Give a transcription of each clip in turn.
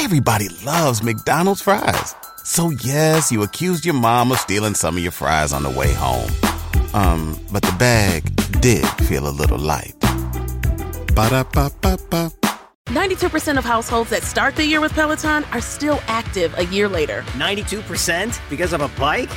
Everybody loves McDonald's fries. So yes, you accused your mom of stealing some of your fries on the way home. Um, but the bag did feel a little light. Ba-da-ba-ba-ba. 92% of households that start the year with Peloton are still active a year later. 92% because of a bike?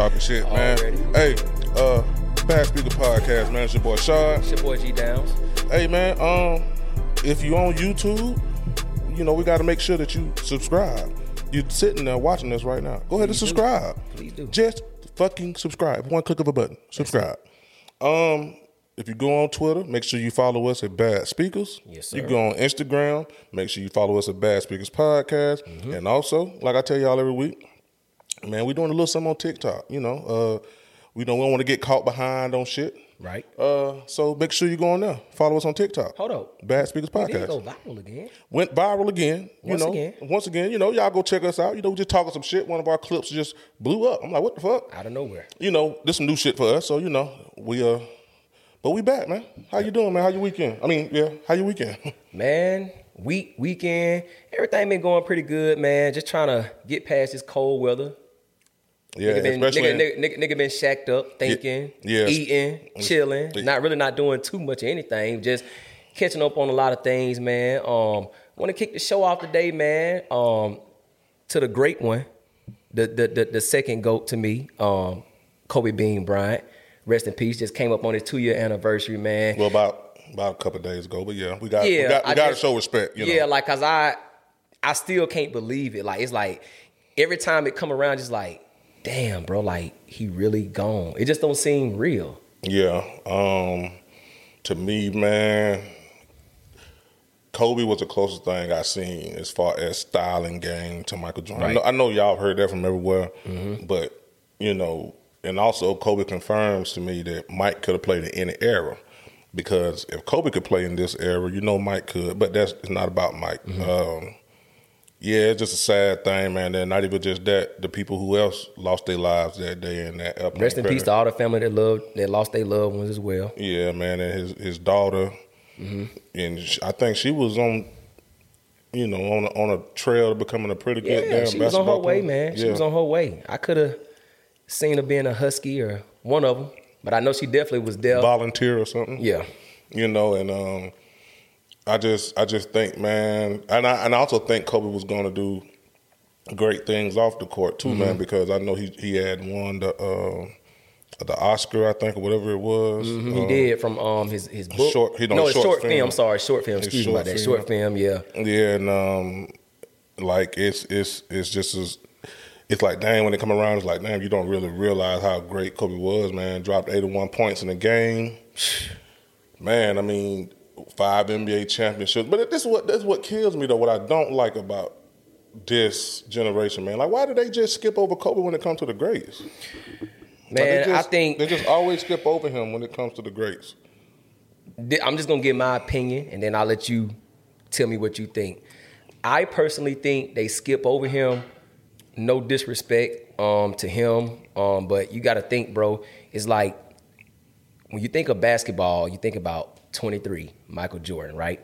Talking shit, man. Already. Hey, uh, Bad Speaker Podcast, man. It's your boy Shad. It's your boy G Downs. Hey, man. Um, if you on YouTube, you know we got to make sure that you subscribe. You're sitting there watching this right now. Go ahead and subscribe. Please do. Just fucking subscribe. One click of a button. Subscribe. Um, if you go on Twitter, make sure you follow us at Bad Speakers. Yes, sir. You go on Instagram, make sure you follow us at Bad Speakers Podcast. Mm-hmm. And also, like I tell y'all every week, man, we doing a little something on TikTok. You know, uh, we don't want to get caught behind on shit. Right. Uh, so make sure you go on there. Follow us on TikTok. Hold up. Bad Speakers Podcast go viral again. went viral again. You Once know, again. once again, you know, y'all go check us out. You know, we just talking some shit. One of our clips just blew up. I'm like, what the fuck? Out of nowhere. You know, this some new shit for us. So you know, we uh, but we back, man. How you doing, man? How your weekend? I mean, yeah, how your weekend? Man, week weekend, everything been going pretty good, man. Just trying to get past this cold weather. Yeah, nigga, been, especially. nigga, nigga, nigga, nigga been shacked up, thinking, Yeah. eating, chilling, Yeah. not really not doing too much of anything, just catching up on a lot of things, man. Um, want to kick the show off today, man. Um, to the great one, the the the, the second goat to me, um, Kobe Bean Bryant. Rest in peace. Just came up on his two year anniversary, man. well, about about a couple of days ago, but yeah, we got we got, we got to show respect. You know? yeah, like cause I I still can't believe it. Like it's like every time it come around, just like, damn, bro, like he really gone. It just don't seem real. Yeah. Um, to me, man, Kobe was the closest thing I seen as far as styling game to Michael Jordan. I, know, I know y'all heard that from everywhere, but you know, and also Kobe confirms to me that Mike could have played in any era. Because if Kobe could play in this era, you know Mike could. But that's it's not about Mike. Um, yeah, it's just a sad thing, man. And not even just that, the people who else lost their lives that day in that. up Rest in peace to all the family that loved that lost their loved ones as well. Yeah, man, and his his daughter, and sh I think she was on, you know, on a, on a trail to becoming a pretty good Yeah, damn she was on her basketball way, player. man. She Yeah. was on her way. I could have seen her being a husky or one of them, but I know she definitely was there. volunteer or something. Yeah. you know, and um, I just I just think, man, and I and I also think Kobe was going to do great things off the court too, Mm-hmm. man, because I know he he had won the uh, the Oscar, I think, or whatever it was. Mhm, He Um, did from um his his book. short- he no, a short short, film. film. I'm sorry, short film. His Excuse me short about that. film. Short film. Yeah. Yeah, and um, like it's it's it's just as it's like dang when they come around, it's like damn, you don't really realize how great Kobe was, man. Dropped eighty one points in the game, man. I mean, five NBA championships. But this is what this is what kills me though. What I don't like about this generation, man. Like, why do they just skip over Kobe when it comes to the greats? Like, they Man, I just- think they just always skip over him when it comes to the greats. I'm just gonna give my opinion, and then I'll let you tell me what you think. I personally think they skip over him. No disrespect um, to him, um, but you got to think, bro. It's like when you think of basketball, you think about 23, Michael Jordan, right?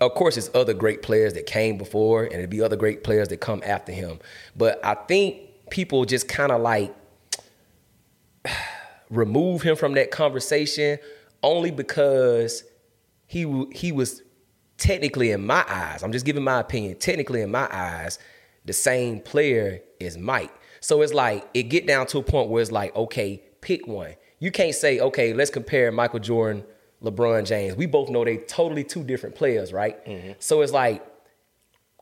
Of course, there's other great players that came before, and there'd be other great players that come after him. But I think people just kind of like remove him from that conversation only because he he was technically in my eyes. I'm just giving my opinion. Technically in my eyes, the same player is Mike. So it's like it get down to a point where it's like, okay, pick one. You can't say, okay, let's compare Michael Jordan, LeBron James. We both know they totally two different players, right? Mm-hmm. So it's like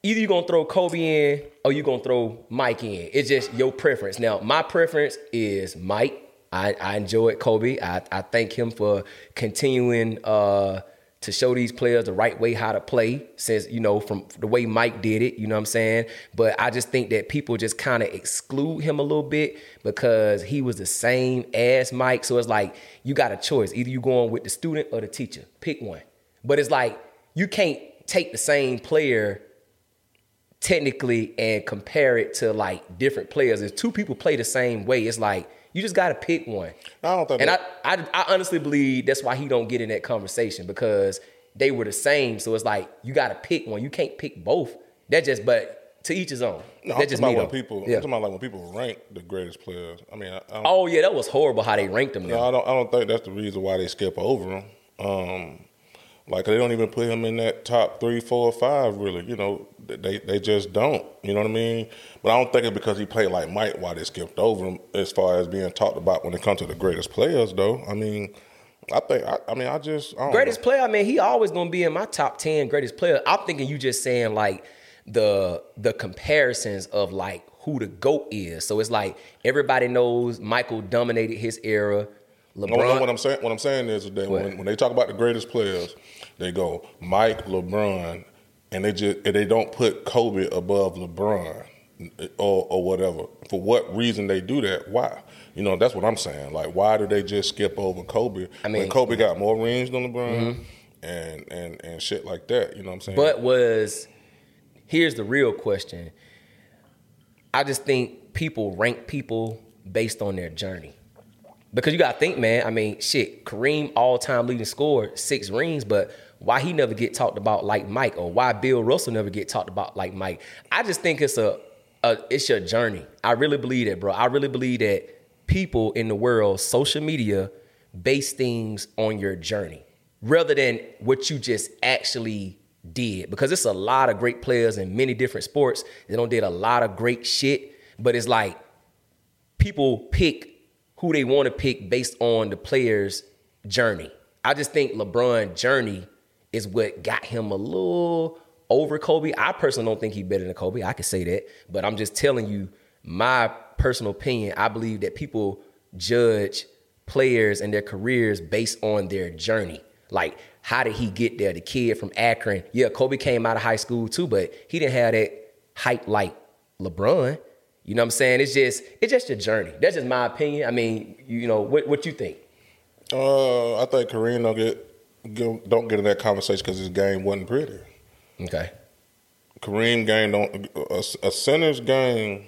either you're gonna throw Kobe in or you're gonna throw Mike in. It's just your preference. Now, my preference is Mike. I, I enjoy Kobe. I, I thank him for continuing uh, to show these players the right way how to play since, you know, from the way Mike did it, you know what I'm saying? But I just think that people just kind of exclude him a little bit because he was the same as Mike. So it's like you got a choice. Either you going with the student or the teacher. Pick one. But it's like you can't take the same player technically and compare it to like different players. If two people play the same way, it's like you just got to pick one. I don't think And I, that- I, I honestly believe that's why he don't get in that conversation because they were the same. So it's like you got to pick one. You can't pick both. That just but to each his own. No, I'm That's just talking me though. when people. Yeah. I'm talking about like when people rank the greatest players. I mean, I, I don't, Oh yeah, that was horrible how they ranked them. no, Now. I don't. I don't think that's the reason why they skip over him. Um, like they don't even put him in that top three, four, or five. Really, you know, they they just don't. You know what I mean? But I don't think it's because he played like Mike why they skipped over him as far as being talked about when it comes to the greatest players. Though, I mean, I think. I, I mean, I just I don't Greatest know. player, I mean, he always gonna be in my top ten greatest player. I'm thinking you just saying like the the comparisons of like who the GOAT is. So it's like everybody knows Michael dominated his era. LeBron. No, no, what I'm saying, what I'm saying is that when, when they talk about the greatest players, they go Mike, LeBron, and they just and they don't put Kobe above LeBron or or whatever. For what reason they do that? Why? You know, that's what I'm saying. Like, why do they just skip over Kobe? I mean- when Kobe got more rings than LeBron mm-hmm. and and and shit like that. You know what I'm saying? But was here's the real question. I just think people rank people based on their journey. Because you gotta think, man, I mean, shit, Kareem all-time leading scorer, six rings, but why he never get talked about like Mike or why Bill Russell never get talked about like Mike. I just think it's a, a it's your journey. I really believe that, bro. I really believe that people in the world, social media, base things on your journey rather than what you just actually did. Because it's a lot of great players in many different sports. They don't did a lot of great shit, but it's like people pick who they want to pick based on the player's journey. I just think LeBron journey is what got him a little over Kobe. I personally don't think he's better than Kobe. I can say that, but I'm just telling you my personal opinion. I believe that people judge players and their careers based on their journey. Like, how did he get there? The kid from Akron. Yeah, Kobe came out of high school too, but he didn't have that hype like LeBron. You know what I'm saying? It's just it's just your journey. That's just my opinion. I mean, you know, what what you think? uh, I think Kareem don't get don't get in that conversation because his game wasn't pretty. Okay. Kareem game don't a, a center's game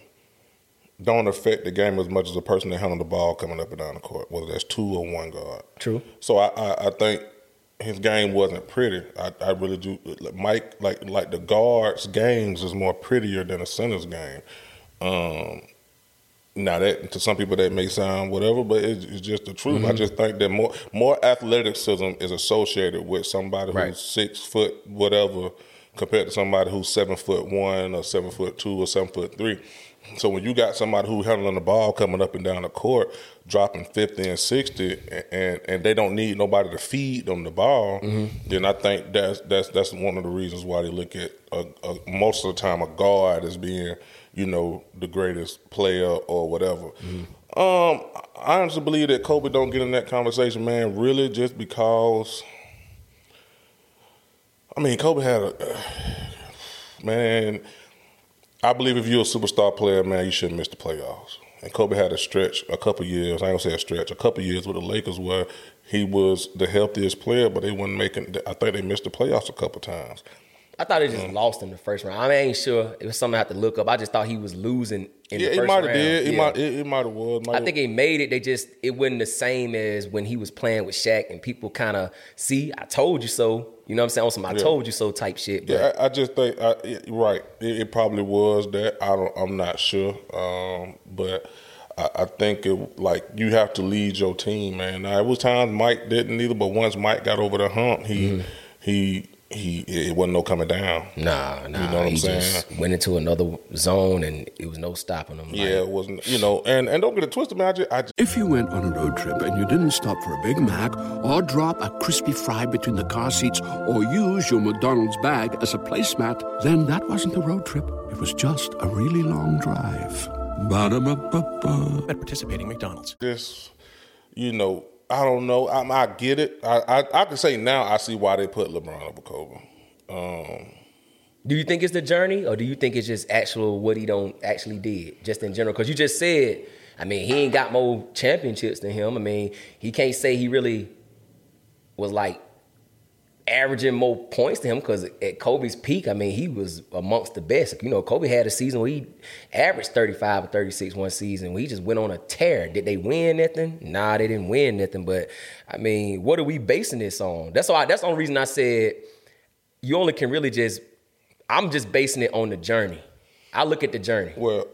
don't affect the game as much as a person that handle the ball coming up and down the court, whether that's two or one guard. True. So I, I, I think his game wasn't pretty. I, I really do. Mike like like the guards' games is more prettier than a center's game. Um, now that to some people that may sound whatever, but it's, it's just the truth. I mm-hmm. just think that more more athleticism is associated with somebody Right. who's six foot whatever compared to somebody who's seven foot one or seven foot two or seven foot three. So when you got somebody who handling the ball coming up and down the court, dropping fifty and sixty, and and, and they don't need nobody to feed them the ball, mm-hmm. then I think that's that's that's one of the reasons why they look at a, a, most of the time a guard as being you know the greatest player or whatever. Um, I honestly believe that Kobe don't get in that conversation, man. Really, just because. I mean, Kobe had a man. I believe if you're a superstar player, man, you shouldn't miss the playoffs. And Kobe had a stretch, a couple years. I ain't gonna say a stretch, a couple years with the Lakers where he was the healthiest player, but they weren't making. I think they missed the playoffs a couple times. I thought they just lost in the first round. I, mean, I ain't sure. It was something I have to look up. I just thought he was losing in yeah, the it first might round. have did. It Yeah. might. It, it might have was. I think he made it. They just it wasn't the same as when he was playing with Shaq and people kind of see. I told you so. You know what I'm saying? On some I told you so type shit. But Yeah, I, I just think I, it, right. It, it probably was that. I don't. I'm not sure. Um, but I, I think it like you have to lead your team, man. Now, it was times Mike didn't either, but once Mike got over the hump, he mm-hmm. he he it wasn't no coming down. Nah, nah. You know what I'm saying? Just went into another zone and it was no stopping him. Yeah, like, it wasn't. You know, and and don't get it twisted, man. I just, I just, if you went on a road trip and you didn't stop for a Big Mac or drop a crispy fry between the car seats or use your McDonald's bag as a placemat, then that wasn't a road trip. It was just a really long drive. Ba-da-ba-ba-ba. At participating McDonald's. This, you know, I don't know. I, I get it. I, I, I can say now I see why they put LeBron over Kobe. Um, do you think it's the journey, or do you think it's just actual what he don't actually did, just in general? Because you just said, I mean, he ain't got more championships than him. I mean, he can't say he really was like averaging more points to him because at Kobe's peak, I mean, he was amongst the best. You know, Kobe had a season where he averaged 35 or 36 one season. Where he just went on a tear. Did they win nothing? Nah, they didn't win nothing. But I mean, what are we basing this on? That's why. That's the only reason I said you only can really just. I'm just basing it on the journey. I look at the journey. Well,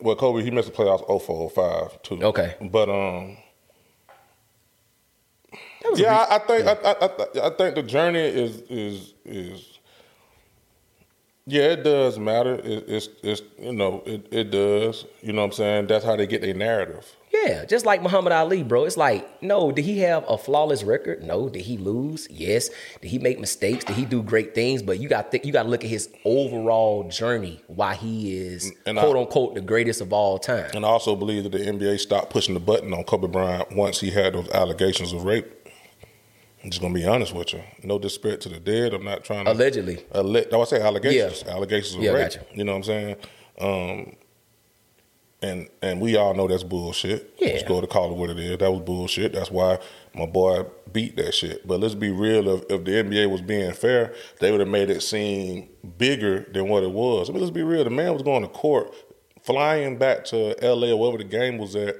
well, Kobe he missed the playoffs 04, 05 too. Okay, but um yeah, I, I think yeah. I, I, I think the journey is is is yeah, it does matter. It, it's it's you know it it does. You know what I'm saying? That's how they get their narrative. Yeah, just like Muhammad Ali, bro. It's like, no, did he have a flawless record? No. Did he lose? Yes. Did he make mistakes? Did he do great things? But you got th- you got to look at his overall journey, why he is and quote I, unquote the greatest of all time. And I also believe that the NBA stopped pushing the button on Kobe Bryant once he had those allegations of rape. I'm just gonna be honest with you. No disrespect to the dead. I'm not trying to allegedly. Alle- no, I say allegations. Yeah. Allegations of yeah, rape. Gotcha. You know what I'm saying? Um, and and we all know that's bullshit. Yeah. Let's go to call it what it is. That was bullshit. That's why my boy beat that shit. But let's be real. If, if the NBA was being fair, they would have made it seem bigger than what it was. I mean, let's be real. The man was going to court, flying back to LA or wherever the game was at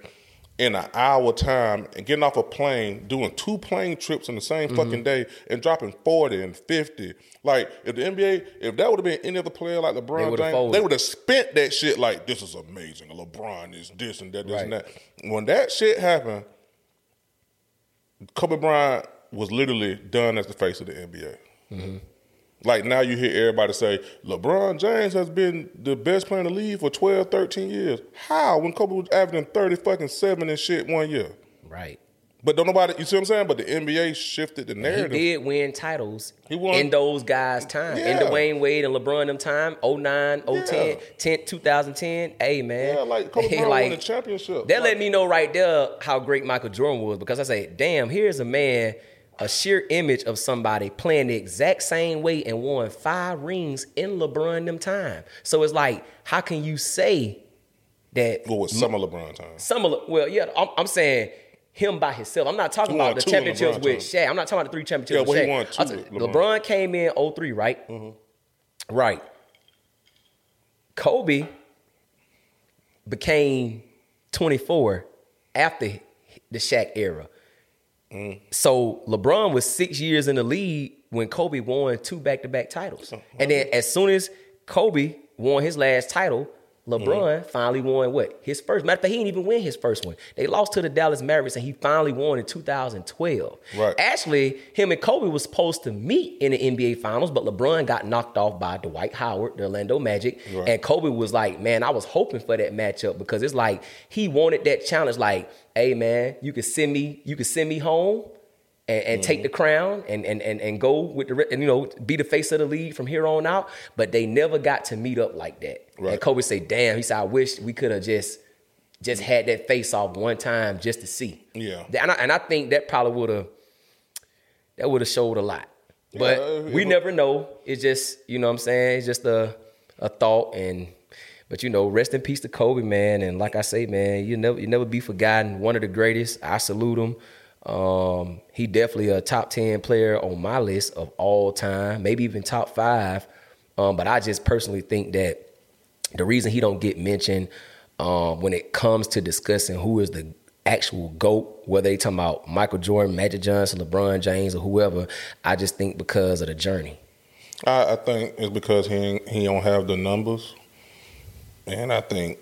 in an hour time and getting off a plane, doing two plane trips in the same mm-hmm. fucking day and dropping 40 and 50. Like, if the NBA, if that would have been any other player like LeBron they James, they would have spent that shit like, this is amazing. LeBron is this and that, this right. and that. When that shit happened, Kobe Bryant was literally done as the face of the NBA. Mm-hmm. Like now you hear everybody say LeBron James has been the best player in the league for 12, 13 years. How? When Kobe was averaging 30 fucking 7 and shit one year. Right. But don't nobody, you see what I'm saying? But the NBA shifted the narrative. He did win titles he won. in those guys' time. Yeah. In Dwyane Wade and LeBron them time, 09, 010, yeah. 10, 2010. Hey, man. Yeah, like Kobe Bryant like, won the championship. That like, let me know right there how great Michael Jordan was because I say, damn, here's a man – a sheer image of somebody playing the exact same way and won five rings in LeBron them time. So it's like, how can you say that? Well, with some of LeBron time. Some of well, yeah, I'm, I'm saying him by himself. I'm not talking about the championships with Shaq. I'm not talking about the three championships yeah, well, with Shaq. He won two LeBron. LeBron came in 03, right? Mm-hmm. Right. Kobe became 24 after the Shaq era. Mm. So LeBron was six years in the lead when Kobe won two back to back titles. And then as soon as Kobe won his last title, LeBron mm. finally won what? His first. Matter of fact, he didn't even win his first one. They lost to the Dallas Mavericks and he finally won in 2012. Right. Actually, him and Kobe was supposed to meet in the NBA Finals, but LeBron got knocked off by Dwight Howard, the Orlando Magic. Right. And Kobe was like, man, I was hoping for that matchup because it's like he wanted that challenge. Like, hey man, you could send me, you could send me home and, and mm-hmm. take the crown and, and and and go with the and you know be the face of the league from here on out. But they never got to meet up like that. Right. And Kobe say, "Damn," he said, "I wish we could have just just had that face off one time just to see." Yeah, and I, and I think that probably would have that would have showed a lot. But yeah, we never know. It's just you know what I'm saying. It's just a a thought and but you know, rest in peace to Kobe, man. And like I say, man, you never you never be forgotten. One of the greatest. I salute him. Um, he definitely a top ten player on my list of all time, maybe even top five. Um, but I just personally think that the reason he don't get mentioned um, when it comes to discussing who is the actual GOAT, whether they talking about Michael Jordan, Magic Johnson, LeBron James, or whoever, I just think because of the journey. I, I think it's because he he don't have the numbers and I think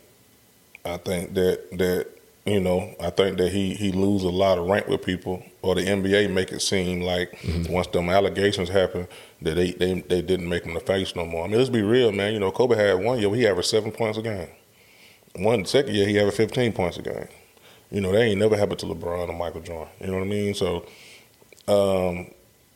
I think that that you know, I think that he he lose a lot of rank with people, or the NBA make it seem like mm-hmm. once them allegations happen that they, they they didn't make him the face no more. I mean, let's be real, man. You know, Kobe had one year he averaged seven points a game. One second year he averaged fifteen points a game. You know, that ain't never happened to LeBron or Michael Jordan. You know what I mean? So, um,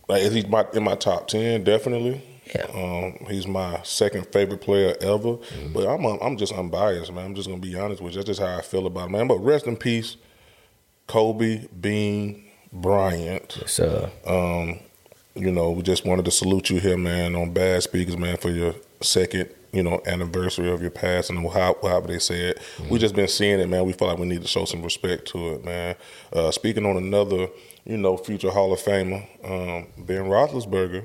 like, is he my, in my top ten? Definitely. Yeah. Um, he's my second favorite player ever. Mm-hmm. But I'm I'm just unbiased, man. I'm just gonna be honest with you. That's just how I feel about it, man. But rest in peace, Kobe Bean Bryant. Yes, sir. Um, you know, we just wanted to salute you here, man, on Bad Speakers, man, for your second, you know, anniversary of your passing, and how, however they say it. Mm-hmm. We just been seeing it, man. We feel like we need to show some respect to it, man. Uh, speaking on another, you know, future Hall of Famer, um, Ben Roethlisberger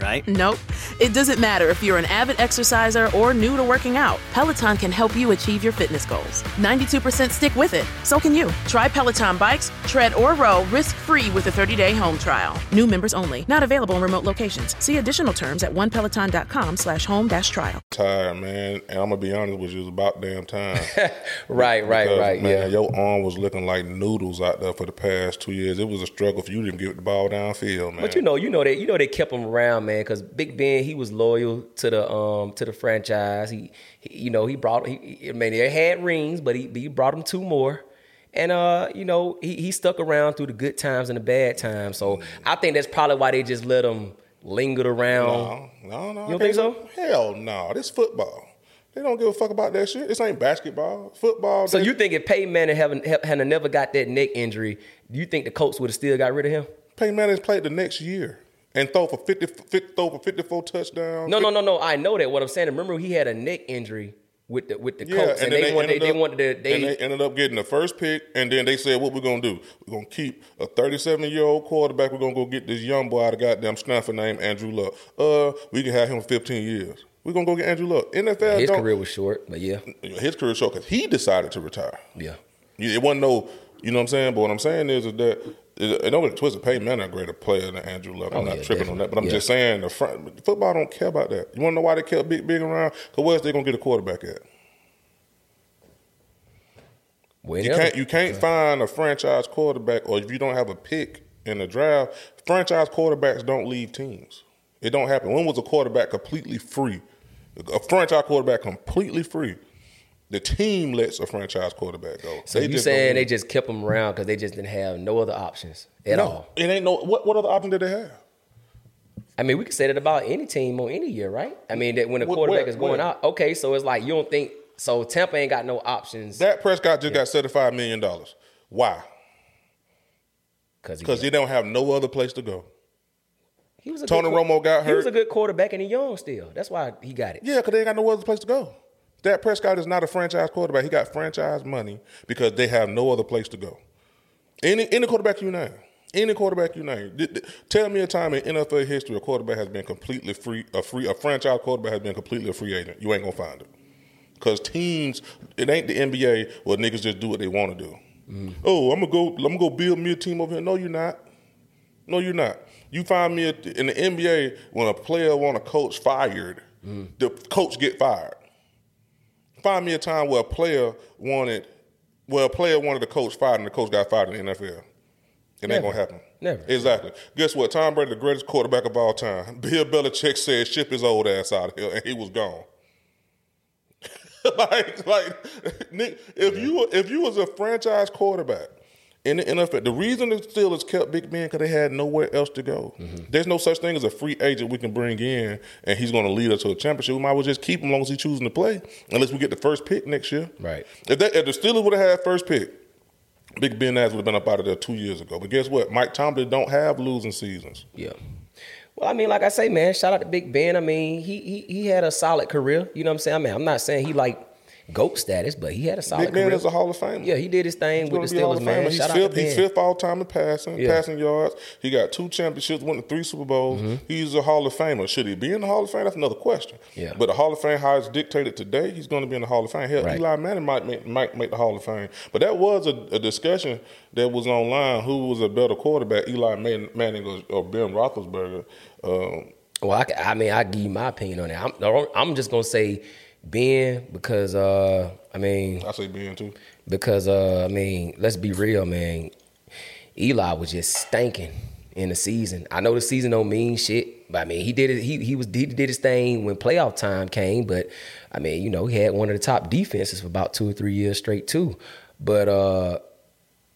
right? Nope. It doesn't matter if you're an avid exerciser or new to working out. Peloton can help you achieve your fitness goals. 92% stick with it. So can you. Try Peloton bikes, tread, or row risk-free with a 30-day home trial. New members only. Not available in remote locations. See additional terms at onepeloton.com slash home dash trial. Tired, man. And I'm going to be honest with you, it's about damn time. right, right, because, right. Man, yeah. your arm was looking like noodles out there for the past two years. It was a struggle for you to get the ball downfield, man. But you know, you know that you know they kept them around, man because Big Ben he was loyal to the um to the franchise. He, he you know he brought he I mean they had rings, but he he brought them two more. And uh, you know, he he stuck around through the good times and the bad times. So I think that's probably why they just let him linger around. No, no, no. You don't think so? Hell no. This football. They don't give a fuck about that shit. This ain't basketball, football. So you think if Peyton Manning haven't hadn't never got that neck injury, do you think the Colts would have still got rid of him? Peyton Manning's played the next year and throw for 50, 50 throw for 54 touchdowns. No, no, no, no. I know that. What I'm saying, remember he had a neck injury with the with the yeah, Colts, and, and they, they, wanted, they, up, they wanted to, they, and they ended up getting the first pick, and then they said, "What we're gonna do? We're gonna keep a 37 year old quarterback. We're gonna go get this young boy out of goddamn Stanford named Andrew Luck. Uh, we can have him for 15 years. We're gonna go get Andrew Luck. NFL. His career was short, but yeah, his career was short because he decided to retire. Yeah, it wasn't no. You know what I'm saying? But what I'm saying is, is that it don't get twisted. Peyton Manning a greater player than Andrew Luck. I'm oh, not yeah, tripping definitely. on that, but I'm yeah. just saying the front, football don't care about that. You want to know why they kept Big Big around? Because where's they gonna get a quarterback at? Whenever. You can't you can't find a franchise quarterback, or if you don't have a pick in the draft, franchise quarterbacks don't leave teams. It don't happen. When was a quarterback completely free? A franchise quarterback completely free the team lets a franchise quarterback go. So they you saying they just kept him around because they just didn't have no other options at no, all? It ain't no. What what other option did they have? I mean, we could say that about any team on any year, right? I mean, that when a quarterback where, is going where? out, okay, so it's like you don't think so. Tampa ain't got no options. That Prescott just yeah. got seventy five million dollars. Why? Because he, don't have no other place to go. He was a Tony good, Romo got hurt. He was a good quarterback and he young still. That's why he got it. Yeah, because they ain't got no other place to go. Dak Prescott is not a franchise quarterback. He got franchise money because they have no other place to go. Any any quarterback you name, any quarterback you name, tell me a time in NFL history a quarterback has been completely free, a free, a franchise quarterback has been completely a free agent. You ain't gonna find it because teams, it ain't the NBA where niggas just do what they want to do. Mm. Oh, I'm gonna go, I'm gonna go build me a team over here. No, you're not. No, you're not. You find me in the NBA when a player want a coach fired, mm. the coach get fired find me a time where a player wanted, where a player wanted a coach fired and the coach got fired in the NFL. It Never. ain't gonna happen. Never. Exactly. Guess what? Tom Brady, the greatest quarterback of all time. Bill Belichick said, "Ship his old ass out of here," and he was gone. like, like, Nick, if yeah. you if you was a franchise quarterback in the NFL, the reason it still is kept Big Ben because they had nowhere else to go. Mm-hmm. There's no such thing as a free agent we can bring in and he's going to lead us to a championship. We might well just keep him as long as he's choosing to play, unless we get the first pick next year. Right. If, they, if the Steelers would have had first pick, Big Ben ass would have been up out of there two years ago. But guess what? Mike Tomlin don't have losing seasons. Yeah. Well, I mean, like I say, man, shout out to Big Ben. I mean, he he he had a solid career. You know what I'm saying? I mean, I'm not saying he like goat status, but he had a solid Big Ben career. is a Hall of Famer. yeah, he did his thing He's with the gonna be a Hall Steelers, man. He's Shout out fifth, he's fifth all time in passing, Yeah. Mm-hmm. passing yards. He got two championships, won three Super Bowls. He's a Hall of Famer. Should he be in the Hall of Fame? That's another question. Yeah. But the Hall of Fame, how it's dictated today, he's going to be in the Hall of Fame. Hell, Right. Eli Manning might make, might make the Hall of Fame. But that was a, a discussion that was online. Who was a better quarterback, Eli Manning or, or Ben Roethlisberger? Um, Well, I, I mean, I give you my opinion on that. I'm, I'm just gonna say Ben because uh, I mean, I say Ben too. because uh, I mean, let's be real, man. Eli was just stinking in the season. I know the season don't mean shit, but I mean, he did it. He he was he did his thing when playoff time came. But I mean, you know, he had one of the top defenses for about two or three years straight too. But uh,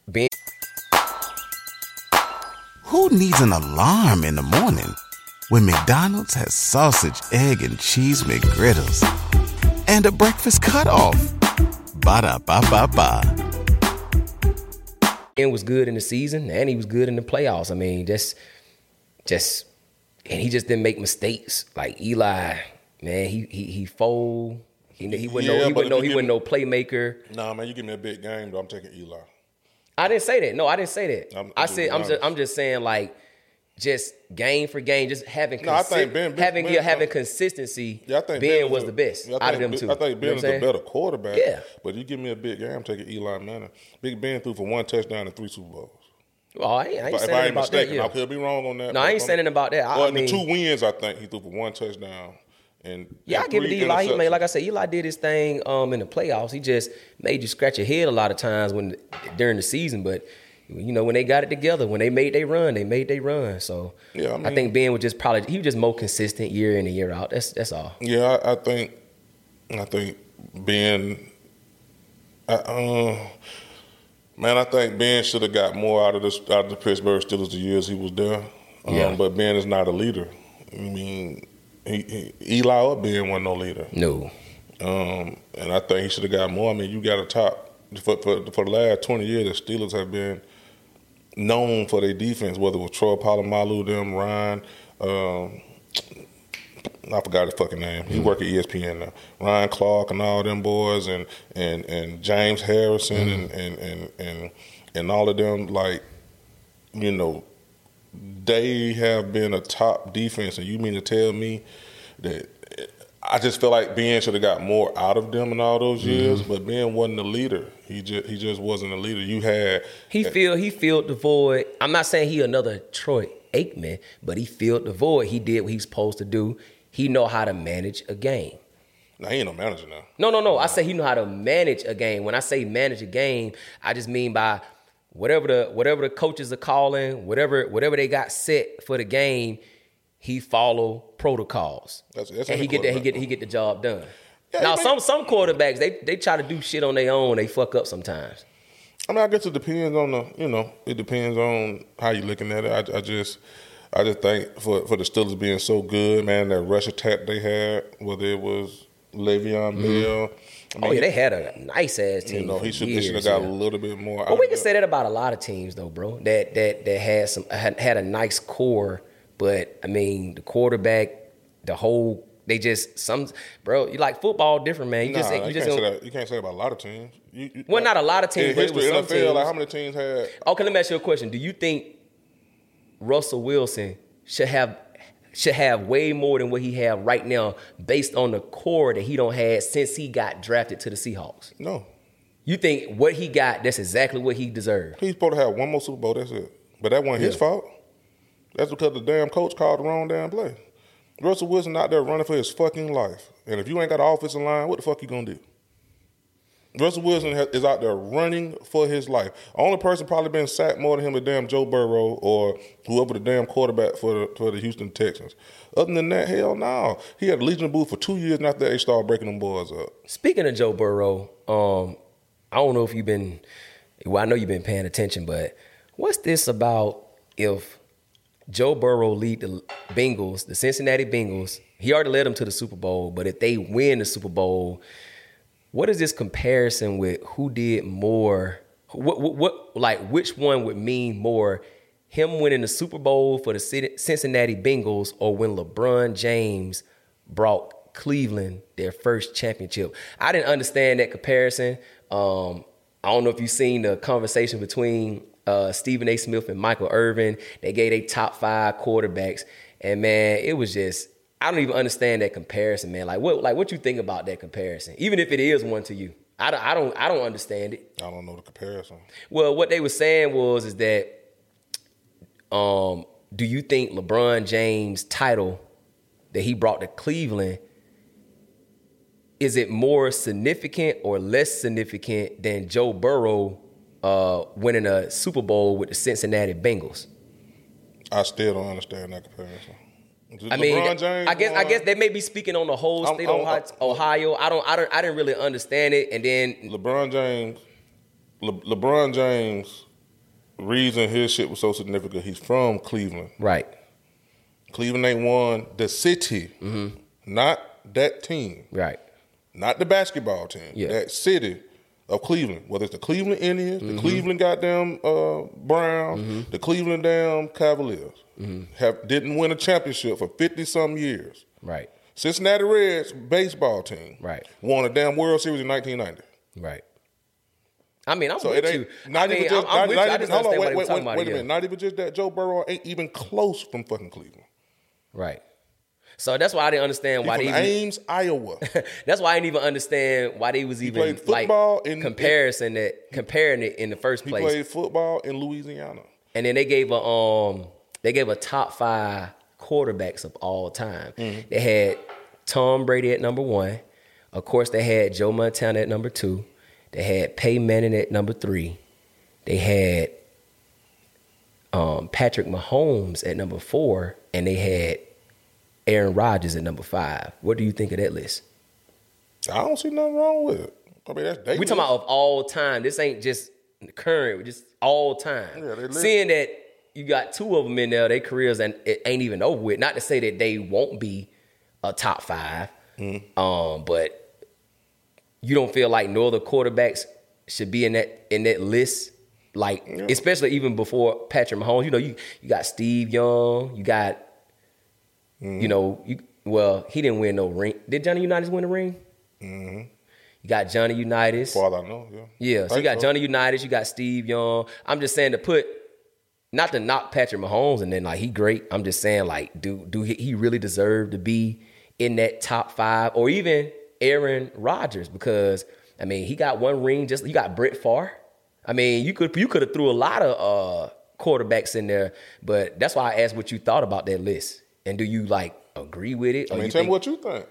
Ben. Who needs an alarm in the morning when McDonald's has sausage, egg, and cheese McGriddles and a breakfast cutoff? Ba da ba ba ba. Ben was good in the season and he was good in the playoffs. I mean, just just and he just didn't make mistakes. Like Eli, man, he he he fold. He, he wasn't Yeah, no he but wasn't no if you he give wasn't no playmaker. Nah, man, you give me a big game, though. I'm taking Eli. I didn't say that. No, I didn't say that. I'm- i I'm said I'm just. I'm just saying like just game for game, just having No, consi- Ben- Ben- having Ben- yeah, having consistency. Yeah, I think Ben, was a- the best yeah, out of them two. Ben- I think You know Ben is a better quarterback. Yeah. But you give me a big game, I'm taking Eli Manning. Big Ben threw for one touchdown and three Super Bowls. Oh, I ain't, I ain't If saying I ain't about that. Yeah. I could be wrong on that. No, I ain't if saying I'm- about that. I- well, I mean- the two wins, I think he threw for one touchdown and Yeah, I give it to Eli. He made, like I said, Eli did his thing um, in the playoffs. He just made you scratch your head a lot of times when during the season. But you know, when they got it together, when they made their run, they made their run. So Yeah, I I, think Ben was just probably he was just more consistent year in and year out. That's that's all. Yeah, I, I think, I think Ben, I, uh, man, I think Ben should have got more out of this out of the Pittsburgh Steelers the years he was there. Um, Yeah. but Ben is not a leader. I mean, he, he, Eli or Ben wasn't no leader. No, Um, and I think he should have got more. I mean, you got a top for, for for the last twenty years. The Steelers have been known for their defense, whether it was Troy Polamalu, them Ryan. Um, I forgot his fucking name. He work at ESPN now. Ryan Clark and all them boys, and and and James Harrison, and, and and and and all of them. Like, you know, they have been a top defense, and you mean to tell me that I just feel like Ben should have got more out of them in all those mm-hmm. years, but Ben wasn't a leader. He just he just wasn't a leader. You had he feel he filled the void. I'm not saying he another Troy Aikman, but he filled the void. He did what he's supposed to do. He know how to manage a game. now he ain't no manager now. No, no, no. I say he know how to manage a game. When I say manage a game, I just mean by whatever the whatever the coaches are calling, whatever whatever they got set for the game, he follow protocols. That's- that's and he get that he get he get the job done. Yeah, now some some quarterbacks they they try to do shit on their own. They fuck up sometimes. I mean, I guess it depends on the, you know, it depends on how you're looking at it. I, I just, I just think for for the Steelers being so good, man, that rush attack they had, whether it was Le'Veon mm-hmm. Bell, I oh yeah, they had a nice ass team. you know, he should, they should have got yeah. a little bit more. But we can say that about a lot of teams, though, bro. That that that had some had, had a nice core, but I mean, the quarterback, the whole, they just some, bro. You like football different, man. You Nah, just you, you can't say that. You can't say about a lot of teams. You, you, Well, not a lot of teams, but it was history, NFL, like how many teams had? Okay, let me ask you a question. Do you think Russell Wilson should have should have way more than what he have right now, based on the core that he don't have since he got drafted to the Seahawks? No, You think what he got, that's exactly what he deserved? he's supposed to have one more Super Bowl. That's it. But that wasn't his fault. That's because the damn coach called the wrong damn play. Russell Wilson out there running for his fucking life, and if you ain't got an offensive line, what the fuck you gonna do? Russell Wilson is out there running for his life. Only person probably been sacked more than him is damn Joe Burrow or whoever the damn quarterback for the for the Houston Texans. Other than that, hell no. He had a Legion of Boom for two years, and after that, they started breaking them boys up. Speaking of Joe Burrow, um, I don't know if you've been, well, I know you've been paying attention, but what's this about if Joe Burrow lead the Bengals, the Cincinnati Bengals? He already led them to the Super Bowl, but if they win the Super Bowl, what is this comparison with who did more? What, what, what like which one would mean more? Him winning the Super Bowl for the Cincinnati Bengals, or when LeBron James brought Cleveland their first championship. I didn't understand that comparison. Um, I don't know if you've seen the conversation between uh, Stephen A. Smith and Michael Irvin. They gave a top five quarterbacks, and man, it was just I don't even understand that comparison, man. Like what like what you think about that comparison, even if it is one to you. I don't, I don't I don't understand it. I don't know the comparison. Well, what they were saying was is that um, do you think LeBron James title that he brought to Cleveland is it more significant or less significant than Joe Burrow uh, winning a Super Bowl with the Cincinnati Bengals? I still don't understand that comparison. I mean, I guess I guess they may be speaking on the whole state of Ohio, Ohio. I don't, I don't, I didn't really understand it. And then LeBron James, Le, LeBron James, reason his shit was so significant. He's from Cleveland, right? Cleveland ain't won the city, mm-hmm. not that team, right? Not the basketball team, yeah. that city of Cleveland. Whether it's the Cleveland Indians, mm-hmm. the Cleveland goddamn uh, Browns, mm-hmm. the Cleveland damn Cavaliers, mm-hmm. have didn't win a championship for fifty some years, right? Cincinnati Reds baseball team, right, won a damn World Series in nineteen ninety, right. I mean, I'm so with you. Not I mean, even just, I'm not, not even, hold on, wait, wait, wait, wait a minute. Not even just that. Joe Burrow ain't even close from fucking Cleveland. Right. So that's why I didn't understand he why they even, Ames, Iowa. that's why I didn't even understand why they was even like in, comparison in, that comparing it in the first place. He played football in Louisiana. And then they gave a um they gave a top five quarterbacks of all time. Mm-hmm. They had Tom Brady at number one. Of course, they had Joe Montana at number two. They had Peyton Manning at number three. They had um, Patrick Mahomes at number four, and they had Aaron Rodgers at number five. What do you think of that list? I don't see nothing wrong with it. I mean, that's we talking about of all time. This ain't just current, just all time. Yeah, Seeing that you got two of them in there, their careers and it ain't even over with. Not to say that they won't be a top 5 mm-hmm. um, but you don't feel like no other quarterbacks should be in that in that list. Like yeah. especially even before Patrick Mahomes, you know, you you got Steve Young, you got Mm-hmm. You know, you well, he didn't win no ring. Did Johnny Unitas win a ring? Mm-hmm. You got Johnny Unitas. Far I know, yeah. Yeah, so you got so. Johnny Unitas, you got Steve Young. I'm just saying to put, not to knock Patrick Mahomes and then like he great. I'm just saying like, do do he really deserve to be in that top five or even Aaron Rodgers because I mean he got one ring. Just you got Brett Favre. I mean you could you could have threw a lot of uh, quarterbacks in there, but that's why I asked what you thought about that list. And do you like agree with it? I mean, tell me what you think.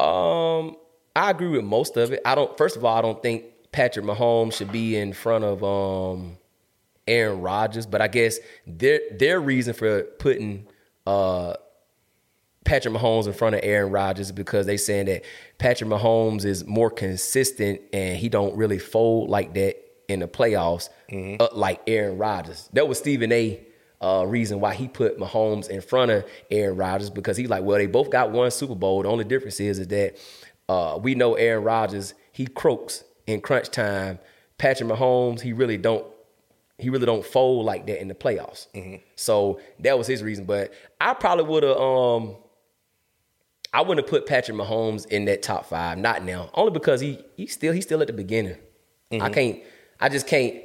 Um, I agree with most of it. I don't. First of all, I don't think Patrick Mahomes should be in front of um, Aaron Rodgers. But I guess their their reason for putting uh, Patrick Mahomes in front of Aaron Rodgers is because they saying that Patrick Mahomes is more consistent and he don't really fold like that in the playoffs, mm-hmm. uh, like Aaron Rodgers. That was Stephen A uh, reason why he put Mahomes in front of Aaron Rodgers because he's like, well, they both got one Super Bowl. The only difference is, is that uh, we know Aaron Rodgers he croaks in crunch time. Patrick Mahomes he really don't he really don't fold like that in the playoffs. Mm-hmm. So that was his reason. But I probably would have um I wouldn't have put Patrick Mahomes in that top five. Not now, only because he he still he's still at the beginning. Mm-hmm. I can't. I just can't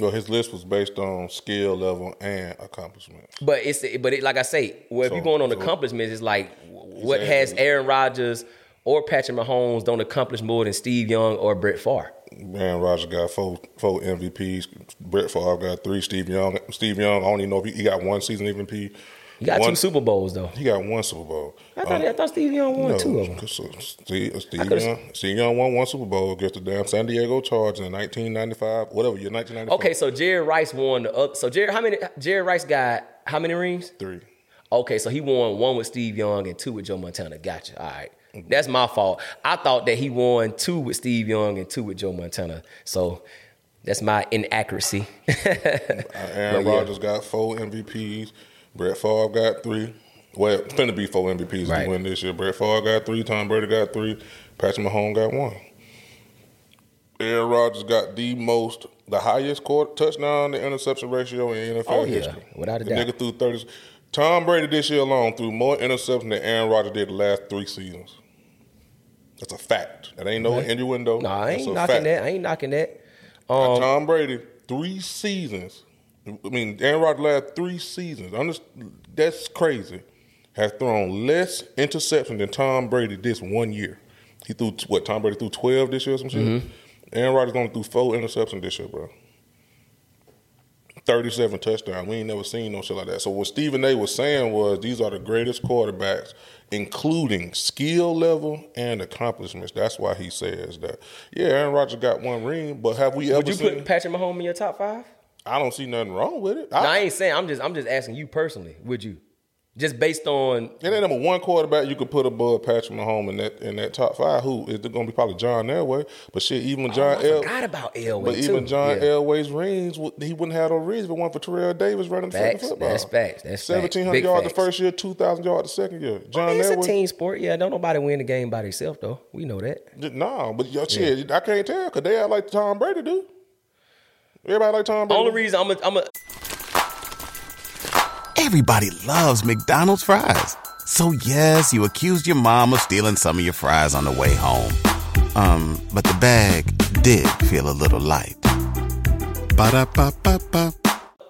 well, his list was based on skill level and accomplishment. But it's but it, like I say, well, if you're going on so accomplishments, it's like what exactly. has Aaron Rodgers or Patrick Mahomes don't accomplish more than Steve Young or Brett Favre? Aaron Rodgers got four four MVPs. Brett Favre got three. Steve Young, Steve Young, I don't even know if he, he got one season MVP. He got one, two Super Bowls though. He got one Super Bowl. I thought, um, I thought Steve Young won no, two of them. Steve, Steve Young, Steve Young won one Super Bowl against the damn San Diego Chargers in 1995, whatever year, 1995. Okay, so Jerry Rice won the up. So Jerry, how many? Jerry Rice got how many rings? Three. Okay, so he won one with Steve Young and two with Joe Montana. Gotcha. All right. That's my fault. I thought that he won two with Steve Young and two with Joe Montana. So that's my inaccuracy. Aaron Rodgers got four MVPs. Brett Favre got three. Well, it's going to be four MVPs right. to win this year. Brett Favre got three. Tom Brady got three. Patrick Mahomes got one. Aaron Rodgers got the most, the highest court touchdown to interception ratio in NFL oh, yeah. history. Without a the doubt. nigga threw 30. Tom Brady this year alone threw more interceptions than Aaron Rodgers did the last three seasons. That's a fact. That ain't no innuendo. No, I ain't knocking fact. that. I ain't knocking that. Um, Tom Brady, three seasons. I mean, Aaron Rodgers last three seasons. That's crazy. Has thrown less interceptions than Tom Brady this one year. He threw what? Tom Brady threw twelve this year, or some shit. Mm-hmm. Aaron Rodgers only threw four interceptions this year, bro. Thirty-seven touchdowns. We ain't never seen no shit like that. So what Stephen A. was saying was these are the greatest quarterbacks, including skill level and accomplishments. That's why he says that. Yeah, Aaron Rodgers got one ring, but have we ever would you seen? put Patrick Mahomes in your top five? I don't see nothing wrong with it. No, I I, ain't saying. I'm just. I'm just asking you personally. Would you? Just based on and then number one quarterback you could put above Patrick Mahomes in that in that top five. Who is going to be? Probably John Elway. But shit, even oh, John Oh, I El- forgot about Elway But too. even John Yeah. Elway's rings, he wouldn't have no rings if it weren't for Terrell Davis running the Facts. football. That's facts. That's facts. Seventeen hundred yards the first year, two thousand yards the second year. I John mean, it's a team sport. Yeah, don't nobody win the game by themselves though. We know that. No, but yo, shit, I can't tell because they act like Tom Brady do. Everybody like Tom Brady. Only reason I'm a, I'm a Everybody loves McDonald's fries. So yes, you accused your mom of stealing some of your fries on the way home. Um, but the bag did feel a little light. Ba-da-ba-ba-ba.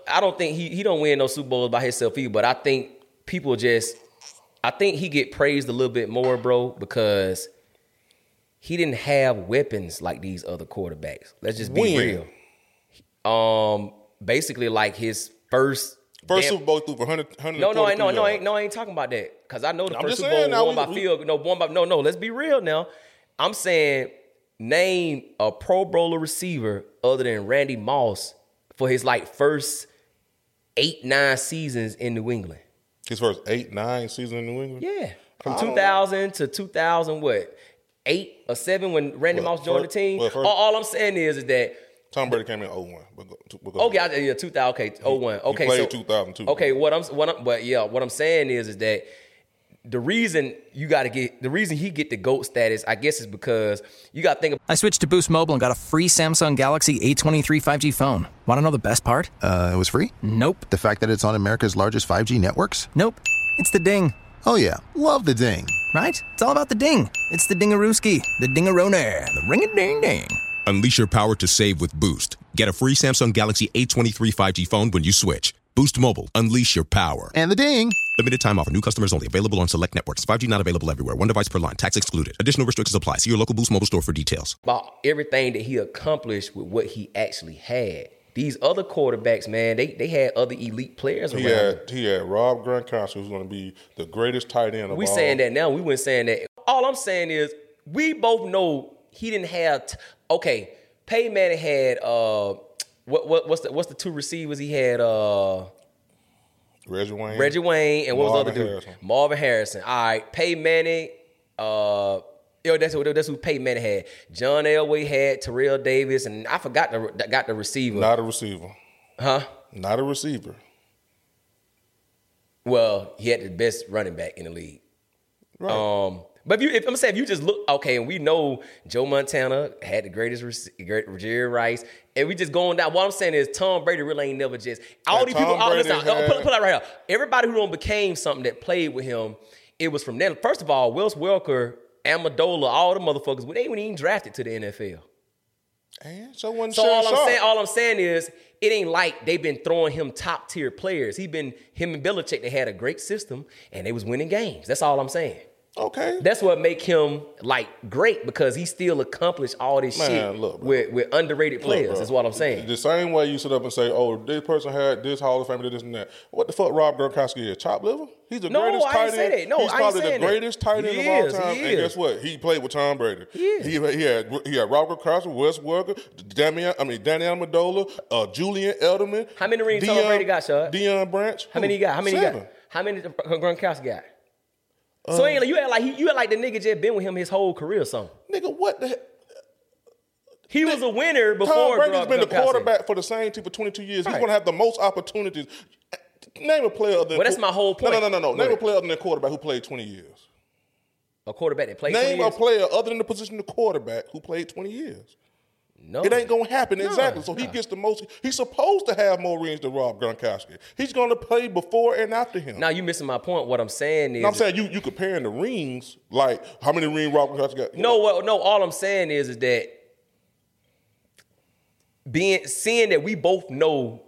I don't think he he don't win no Super Bowls by himself either. But I think people just, I think he get praised a little bit more, bro, because he didn't have weapons like these other quarterbacks. Let's just be When? real. Um, basically like his first. First damn- Super Bowl threw for 100, 143 No, no, I- no, no, I ain't, no, I ain't talking about that. Cause I know the I'm first Super Bowl now, won we- by we- field. No, one by no, no. Let's be real now. I'm saying name a Pro Bowler receiver other than Randy Moss for his like first eight nine seasons in New England. His first eight, nine season in New England. Yeah, from I 2000 to 2000, what eight or seven when Randy Well, Moss joined first- the team. well, first- all, all I'm saying is, is that Tom Brady came in 01. But go, but Okay, I, yeah, 2000. Okay, 01. Okay, played so 2002. Okay, what I'm what I'm but yeah, what I'm saying is is that the reason you got to get the reason he get the goat status, I guess, is because you got to think I switched to Boost Mobile and got a free Samsung Galaxy A23 5G phone. Want to know the best part? Uh, it was free? Nope. The fact that it's on America's largest 5G networks? Nope. It's the ding, Oh, yeah. Love the ding. right? It's all about the ding. It's the dingarooski, the dingaroner, the ring a ding ding. Unleash your power to save with Boost. Get a free Samsung Galaxy A23 5G phone when you switch. Boost Mobile. Unleash your power. And the ding. Limited time offer. New customers only. Available on select networks. 5G not available everywhere. One device per line. Tax excluded. Additional restrictions apply. See your local Boost Mobile store for details. about everything that he accomplished with what he actually had. These other quarterbacks, man, they they had other elite players around. He them. had he had Rob Gronkowski, who's going to be the greatest tight end of We all. We saying that now. We weren't saying that. All I'm saying is we both know he didn't have. T- okay, Peyton Manning had uh, what what what's the what's the two receivers he had? Uh, Reggie Wayne. Reggie Wayne and what was the other dude? Harrison. Marvin Harrison. All right, Peyton Manning. Uh, yo, that's who that's who Peyton Manning had. John Elway had Terrell Davis, and I forgot the got the receiver. Not a receiver. huh? Not a receiver. Well, he had the best running back in the league. Right. Um, but if you, if I'm saying if you just look, okay, and we know Joe Montana had the greatest, great Jerry Rice, and we just going down. What I'm saying is Tom Brady really ain't never just all Yeah, these Tom people. All, listen, I'll had- put, put that right here. Everybody who don't became something that played with him, it was from them. First of all, Wes Welker, Amendola, all the motherfuckers, they weren't even drafted to the NFL. and so wasn't So all I'm Sharp. saying, all I'm saying is, it ain't like they've been throwing him top tier players. He been him and Belichick. They had a great system and they was winning games. That's all I'm saying. Okay. That's what make him like great because he still accomplished all this Man, shit look, with, with underrated players. bro, That's what I'm saying. The same way you sit up and say, "Oh, this person had this Hall of Fame, did this and that." What the fuck, Rob Gronkowski is chop liver? He's the No, greatest I tight end. that. No, he's I probably the saying that. greatest tight end He of all time. And is. guess what? He played with Tom Brady. He is. He, he had he had Rob Gronkowski, Wes Welker, Damian, I mean Danny Amendola, uh, Julian Edelman. How many rings Tom Brady got, Shad? Deion Branch. How many he got? How many he Seven. got? How many did Gronkowski got? So uh. ain't like, you act like he, you act like the nigga just been with him his whole career or something. Nigga, what the? Heck? He was a winner before. Tom Brady's been the quarterback for the same team for 22 years. He's going to have the most opportunities. Name a player other than Well, that's my whole point. No, no, no, no. Go Name a player other than a quarterback who played 20 years. A quarterback that played Name 20 a player other than the position of quarterback who played 20 years. No. It ain't gonna happen No, exactly. So he gets the most. He's supposed to have more rings than Rob Gronkowski. He's gonna play before and after him. Now you're missing my point. What I'm saying is, I'm saying you you comparing the rings, like how many rings Rob Gronkowski got? no, what, no. All I'm saying is, is that being seeing that we both know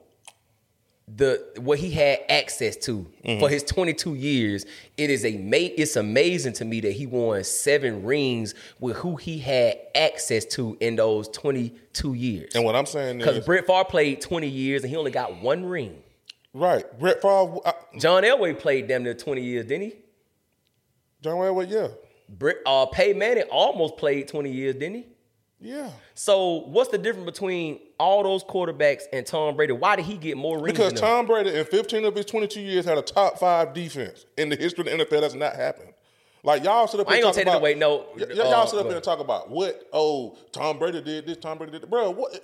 the what he had access to Mm-hmm. for his 22 years, it is a ma- It's amazing to me that he won seven rings with who he had access to in those 22 years. And what I'm saying is Because Brett Favre played 20 years and he only got one ring. right, Brett Favre, I, John Elway played damn near 20 years, didn't he? John Elway, yeah, Brett, uh, Peyton Manning almost played 20 years, didn't he? Yeah. So what's the difference between all those quarterbacks and Tom Brady? Why did he get more rings? Because? Tom Brady in 15 of his 22 years had a top five defense in the history of the NFL. That's not happened. Like y'all sit up I here ain't and gonna talk about, away. No, y- y'all uh, sit up here and talk about what? Oh, Tom Brady did this. Tom Brady did that. Bro, what?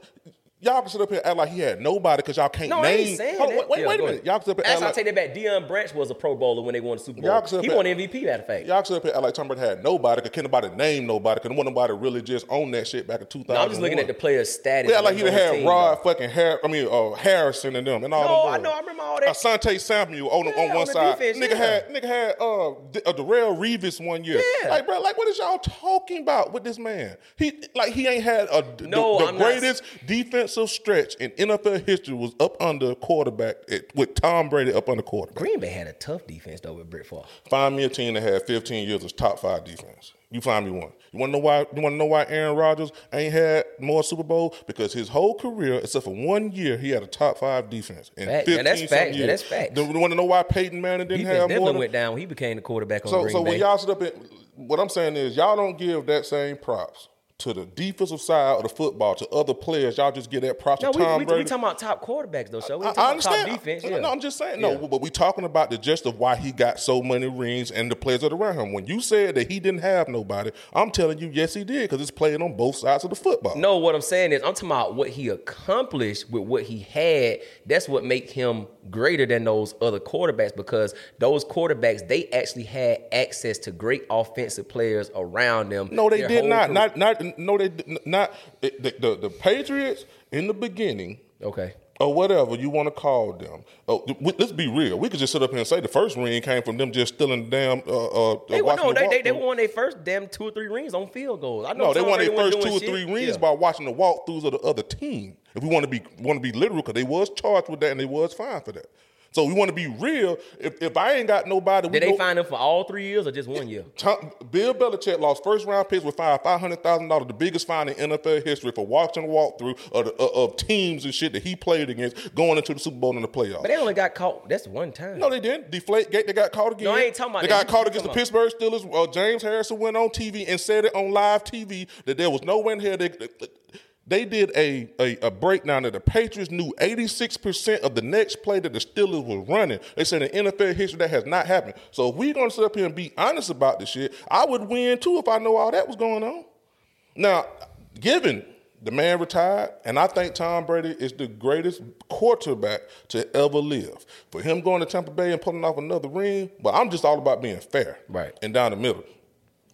Y'all can sit up here and act like he had nobody because y'all can't No, I name. ain't saying Hold on, that. Wait, Yeah, wait a minute. ahead. Y'all can sit up here and Actually, I act take like, that back. Deion Branch was a Pro Bowler when they won the Super Bowl. Y'all can sit up he here- won MVP. Matter of fact. y'all can sit up here and act like Tom Brady had nobody because can't nobody name nobody because wasn't nobody really just own that shit back in 2000. No, I'm just looking at the player's status. We act like on he his had team, Rod though. fucking Har- I mean uh, Harrison and them and all No, them I know. I remember all that. Asante Samuel on, Yeah, on one on the side. defense, nigga yeah. had nigga had uh, D- uh Darrelle Revis one year. Yeah. Like bro, like what is y'all talking about with this man? He like he ain't had a the- No, the, I'm not- greatest defensive stretch in NFL history was up under quarterback it, with Tom Brady up under quarterback. Green Bay had a tough defense though with Brett Favre. Find me a team that had 15 years of top five defense. You find me one. You want to know why? You want to know why Aaron Rodgers ain't had more Super Bowl? Because his whole career, except for one year, he had a top five defense. In Fact. 15 Yeah, that's fact. Years. that's fact. You want to know why Peyton Manning didn't Defense have more? definitely went down when he became the quarterback on so, Green so Bay. when y'all sit up and what I'm saying is y'all don't give that same props to the defensive side of the football to other players. Y'all just get that props no, we, Tom we, Brady. we talking about top quarterbacks though, so we I, talking I about understand. top defense. No, yeah. no, I'm just saying. No, Yeah. but we talking about the gist of why he got so many rings and the players that are around him. When you said that he didn't have nobody, I'm telling you, yes, he did, because it's playing on both sides of the football. No, what I'm saying is I'm talking about what he accomplished with what he had. That's what make him greater than those other quarterbacks because those quarterbacks they actually had access to great offensive players around them. No, they did not. career. Not, not. No, they did not. The, the, the Patriots in the beginning. Okay. or whatever you want to call them. Oh, let's be real. We could just sit up here and say the first ring came from them just stealing the damn. Uh, uh, They, won- no, the they, they, they won their first damn two or three rings on field goals. I know No, they won their first two or doing three rings Yeah. by watching the walkthroughs of the other team. If we want to be want to be literal, because they was charged with that and they was fined for that. So we want to be real. If, if I ain't got nobody, we Did they go- find him for all three years or just one year? Tom, Bill Belichick lost first round picks with fined five hundred thousand dollars, the biggest fine in NFL history for watching a walkthrough of, the, of, of teams and shit that he played against going into the Super Bowl in the playoffs. But they only got caught. That's one time. No, they didn't. Deflate Gate, they got caught again. No, I ain't talking about They that. got caught against the Pittsburgh Steelers. Uh, James Harrison went on TV and said it on live TV that there was no way in here. They, they did a, a, a breakdown that the Patriots knew 86% of the next play that the Steelers was running. They said in NFL history that has not happened. So if we're going to sit up here and be honest about this shit, I would win too if I know all that was going on. Now, given the man retired, and I think Tom Brady is the greatest quarterback to ever live. For him going to Tampa Bay and pulling off another ring, but I'm just all about being fair, Right. and down the middle.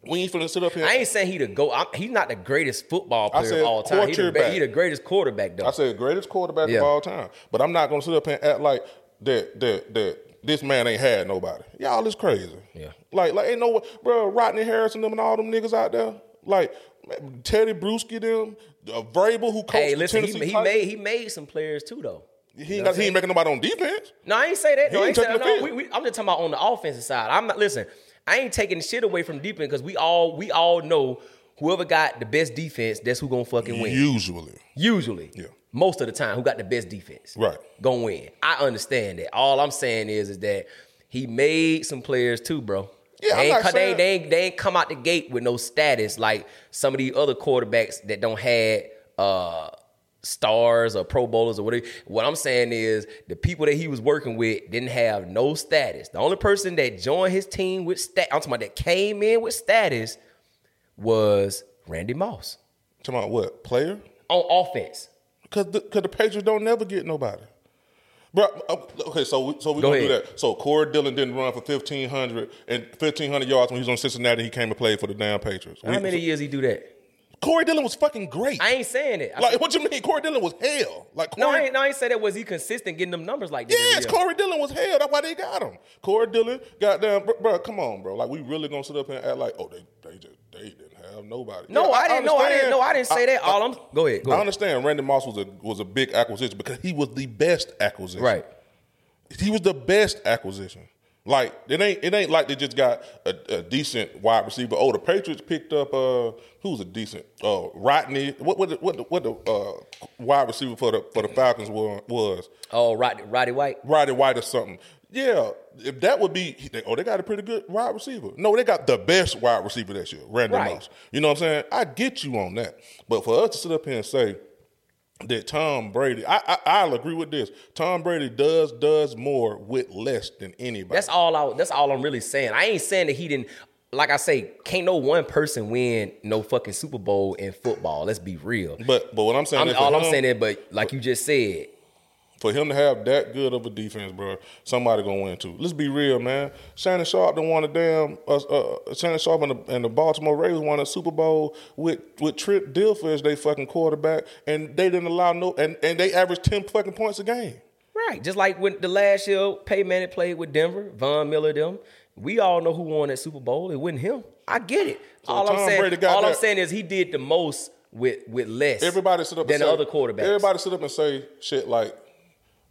We ain't finna sit up here. I ain't saying he the go. I'm, he's not the greatest football player of all time. He the, he the greatest quarterback though. I said greatest quarterback Yeah. of all time, but I'm not gonna sit up here and act like that that that this man ain't had nobody. Y'all is crazy. Yeah. Like like ain't no bro Rodney Harrison them and all them niggas out there like Tedy Bruschi them, uh, Vrabel who coached hey, listen, he, Tennessee he Titans. made he made some players too though. He ain't, got, he ain't making nobody on defense. No, I ain't say that. He No, I ain't ain't say taking that. the No, we, we, I'm just talking about on the offensive side. I'm not listen. I ain't taking shit away from defense because we all we all know whoever got the best defense, that's who gonna fucking win. Usually, Usually, Yeah. most of the time, who got the best defense, Right. gonna win. I understand that. All I'm saying is, is that he made some players too, bro. Yeah, they, ain't, not they, they, ain't, they ain't come out the gate with no status like some of the other quarterbacks that don't had uh, stars or Pro Bowlers or whatever. What I'm saying is the people that he was working with didn't have no status. The only person that joined his team with stat, I'm talking about that came in with status was Randy Moss talking about what player? on offense. Because the, cause the Patriots don't never get nobody. Bro, uh, okay, so we, so we Go gonna do that. So Corey Dillon didn't run for fifteen hundred and fifteen hundred yards when he was on Cincinnati. He came and played for the damn Patriots. How We- many years he do that? Corey Dillon was fucking great. I ain't saying it. I like, what you mean? Corey Dillon was hell. Like, Corey, no, I ain't, no, I ain't say that. Was he consistent getting them numbers like that? Yes. Corey Dillon was hell. That's why they got him. Corey Dillon, goddamn, bro, bro, come on, bro. Like, we really gonna sit up here and act like, oh, they, they just, they didn't have nobody. No, Yeah, I didn't. know. I didn't. No, I didn't say that. I- All I'm. Go ahead. Go I ahead. understand. Randy Moss was a was a big acquisition because he was the best acquisition. Right. He was the best acquisition. Like it ain't it ain't like they just got a, a decent wide receiver. Oh, the Patriots picked up uh who's a decent uh Rodney. What what the, what the, what the uh, wide receiver for the for the Falcons was was Oh, Roddy, Roddy White. Roddy White or something. Yeah, if that would be, they- oh, they got a pretty good wide receiver. No, they got the best wide receiver this year, Randy Right. Moss. You know what I'm saying? I get you on that, but for us to sit up here and say that Tom Brady, I, I I'll agree with this. Tom Brady does does more with less than anybody. That's all. I, that's all I'm really saying. I ain't saying that he didn't. Like I say, can't no one person win no fucking Super Bowl in football. Let's be real. But but what I'm saying, I'm, all I'm saying is, but like you just said, for him to have that good of a defense, bro, somebody gonna win too. Let's be real, man. Shannon Sharpe done won a damn. Uh, uh, Shannon Sharpe and the, and the Baltimore Ravens won a Super Bowl with with Trent Dilfer as they fucking quarterback, and they didn't allow no, and, and they averaged ten fucking points a game. right? Just like when the last year Peyton Manning played with Denver, Von Miller, them. We all know who won that Super Bowl. It wasn't him. I get it. So all I'm saying, all I'm saying is he did the most with with less. Everybody sit up than and the other quarterbacks. Everybody sit up and say shit like,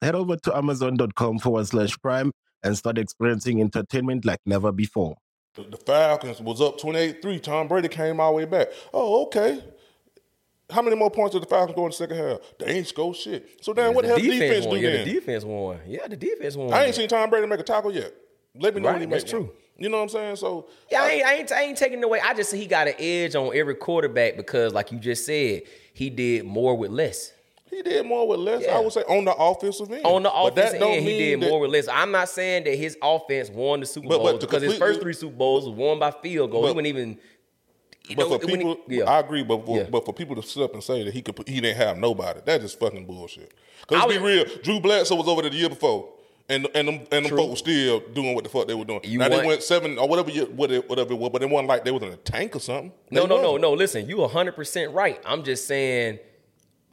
Head over to amazon.com forward slash prime and start experiencing entertainment like never before. the, the Falcons was up 28-3. Tom Brady came all the way back. Oh, okay. How many more points did the Falcons go in the second half? They ain't score shit. So then, what the hell defense defense won. do yeah, then? the defense won. Yeah, the defense won. I ain't seen Tom Brady make a tackle yet. Let me know when he makes true. one. You know what I'm saying? So Yeah, I ain't, I ain't, I ain't taking it away. I just see he got an edge on every quarterback because, like you just said, he did more with less. He did more with less. Yeah. I would say on the offensive end. On the But that offensive end, he did that- more with less. I'm not saying that his offense won the Super But- but Bowls because his first three Super Bowls was won by field goal. he wouldn't even. But know, for when he- people, yeah. I agree. But for, Yeah. but for people to sit up and say that he could, he didn't have nobody, that's just fucking bullshit. Because be real, Drew Bledsoe was over there the year before, and and them and them folks still doing what the fuck they were doing. You now want- they went seven or whatever, year, whatever, whatever it was, but it wasn't like they was in a tank or something. No, They no, no, wasn't. no. Listen, you 100% right. I'm just saying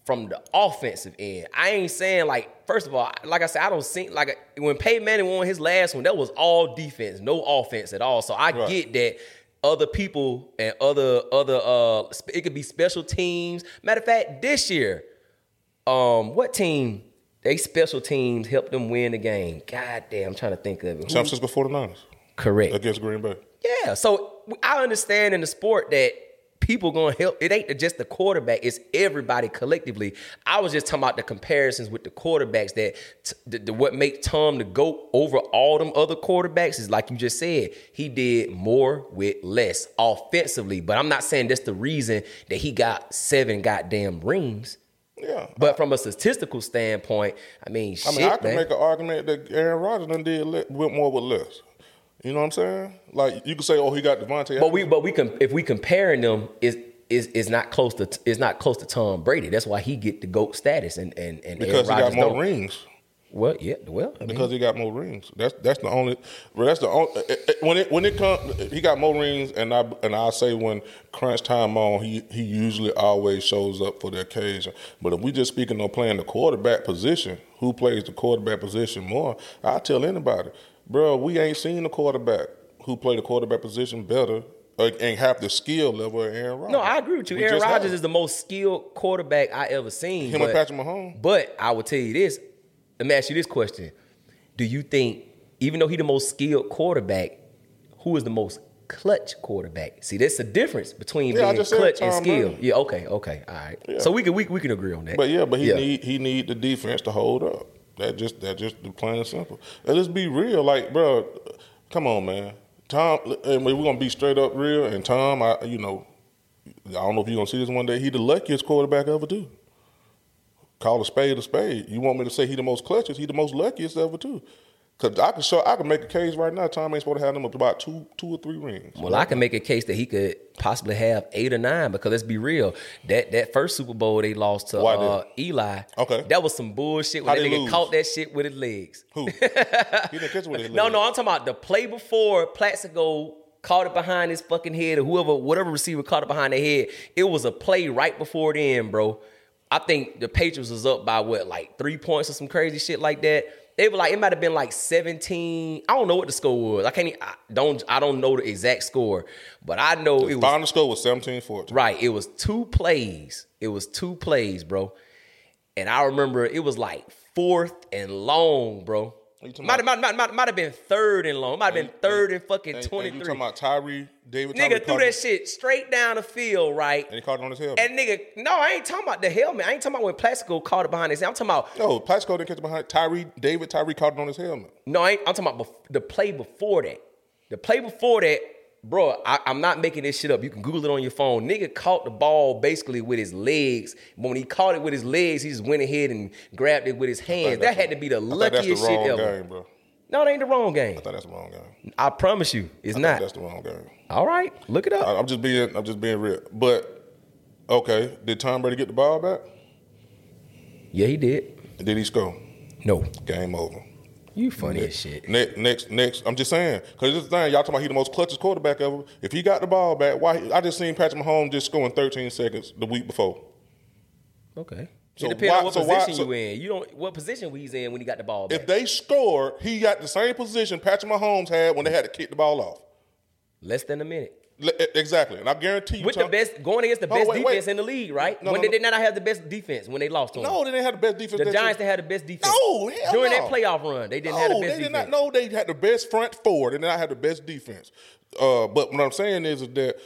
from the offensive end. I ain't saying like, first of all, like I said, I don't see like when Peyton Manning won his last one, that was all defense, no offense at all. So I Right. get that other people and other other uh it could be special teams. Matter of fact, this year, um, what team? They special teams helped them win the game. God damn, I'm trying to think of it. San Francisco 49ers Correct. against Green Bay. Yeah, so I understand in the sport that people gonna help. It ain't just the quarterback; it's everybody collectively. I was just talking about the comparisons with the quarterbacks that t- the, the- what make Tom the goat over all them other quarterbacks is like you just said. He did more with less offensively, but I'm not saying that's the reason that he got seven goddamn rings. Yeah. But from a statistical standpoint, I mean, I shit, mean, I can man. make an argument that Aaron Rodgers done did le- went more with less. You know what I'm saying? Like you could say, oh, he got Davante. But we, but we can, if we comparing them, is is is not close to is not close to Tom Brady. That's why he get the goat status and and and because he got more don't. rings. Well, yeah, well, I mean, because he got more rings. That's that's the only. That's the only. eh, eh, When it when it comes, he got more rings, and I and I say when crunch time on, he he usually always shows up for the occasion. But if we just speaking on playing the quarterback position, who plays the quarterback position more? I tell anybody, bro, we ain't seen a quarterback who played the quarterback position better uh, and have the skill level of Aaron Rodgers. No, I agree with you. We Aaron Rodgers is the most skilled quarterback I ever seen. Him but, and Patrick Mahomes. But I will tell you this. Let me ask you this question. Do you think, even though he the most skilled quarterback, who is the most clutch quarterback? See, that's the difference between Yeah, being clutch and skill. Brady. Yeah, okay, okay, all right. Yeah. So we can we, we can agree on that. But yeah, but he need he need the defense to hold up. That just that just the plain and simple. And let's be real, like bro, come on, man. Tom, and we're gonna be straight up real. And Tom, I you know, I don't know if you're gonna see this one day. He the luckiest quarterback ever too. Call a spade a spade. You want me to say he the most clutchest? He the most luckiest ever too. Cause I can show, I can make a case right now. Tom ain't supposed to have them up to about two, two or three rings. Well, I can make a case that he could possibly have eight or nine because let's be real. That that first Super Bowl they lost to uh, Eli. Okay. That was some bullshit How when that they nigga lose? caught that shit with his legs. Who? he didn't catch it with his legs. No, no, I'm talking about the play before Plaxico caught it behind his fucking head or whoever, whatever receiver caught it behind their head. It was a play right before the end, bro. I think the Patriots was up by what, like three points or some crazy shit like that. They were like, it might have been like 17. I don't know what the score was. I can't. e- I don't. I don't know the exact score, but I know The it was final score was 17-14. Right. It was two plays. It was two plays, bro. And I remember it was like fourth and long, bro. Might have, might, might, might, might have been third and long. Might have been third and fucking and 23. you talking about Tyree David? nigga threw that it- shit straight down the field, right? and he caught it on his helmet. And nigga, no, I ain't talking about the helmet. I ain't talking about when Plaxico caught it behind his. I'm talking about no, Plaxico didn't catch it behind Tyree David. Tyree caught it on his helmet. no, I ain't, I'm talking about bef- the play before that. The play before that, bro. I, I'm not making this shit up. You can Google it on your phone. Nigga caught the ball basically with his legs. But when he caught it with his legs, he just went ahead and grabbed it with his hands. That had to be the I that's the luckiest shit ever. game, bro. No, it ain't the wrong game. I thought that's the wrong game. I promise you, it's I think not. That's the wrong game. All right, look it up. I, I'm just being I'm just being real. But okay, did Tom Brady get the ball back? Yeah, he did. Did he score? No. Game over. You funny next, as shit. Next, next, next. I'm just saying because this is the thing. Y'all talking about he the most clutchest quarterback ever. If he got the ball back, why? I just seen Patrick Mahomes just scoring 13 seconds the week before. Okay. So it depends why- on what so why- position so- you in. You don't what position he's in when he got the ball back. If they score, he got the same position Patrick Mahomes had when they had to kick the ball off. Less than a minute. Le- Exactly, and I guarantee you, With Tom- the best going against the best wait, defense wait. in the league, right? No, when no, they did not have the best defense when they lost to him. No, they didn't have the best defense. The Giants they had the best defense. No, hell during no. that playoff run, they didn't no, have the best they did defense. not. No, they had the best front four. They did not have the best defense. Uh, but what I'm saying is, is that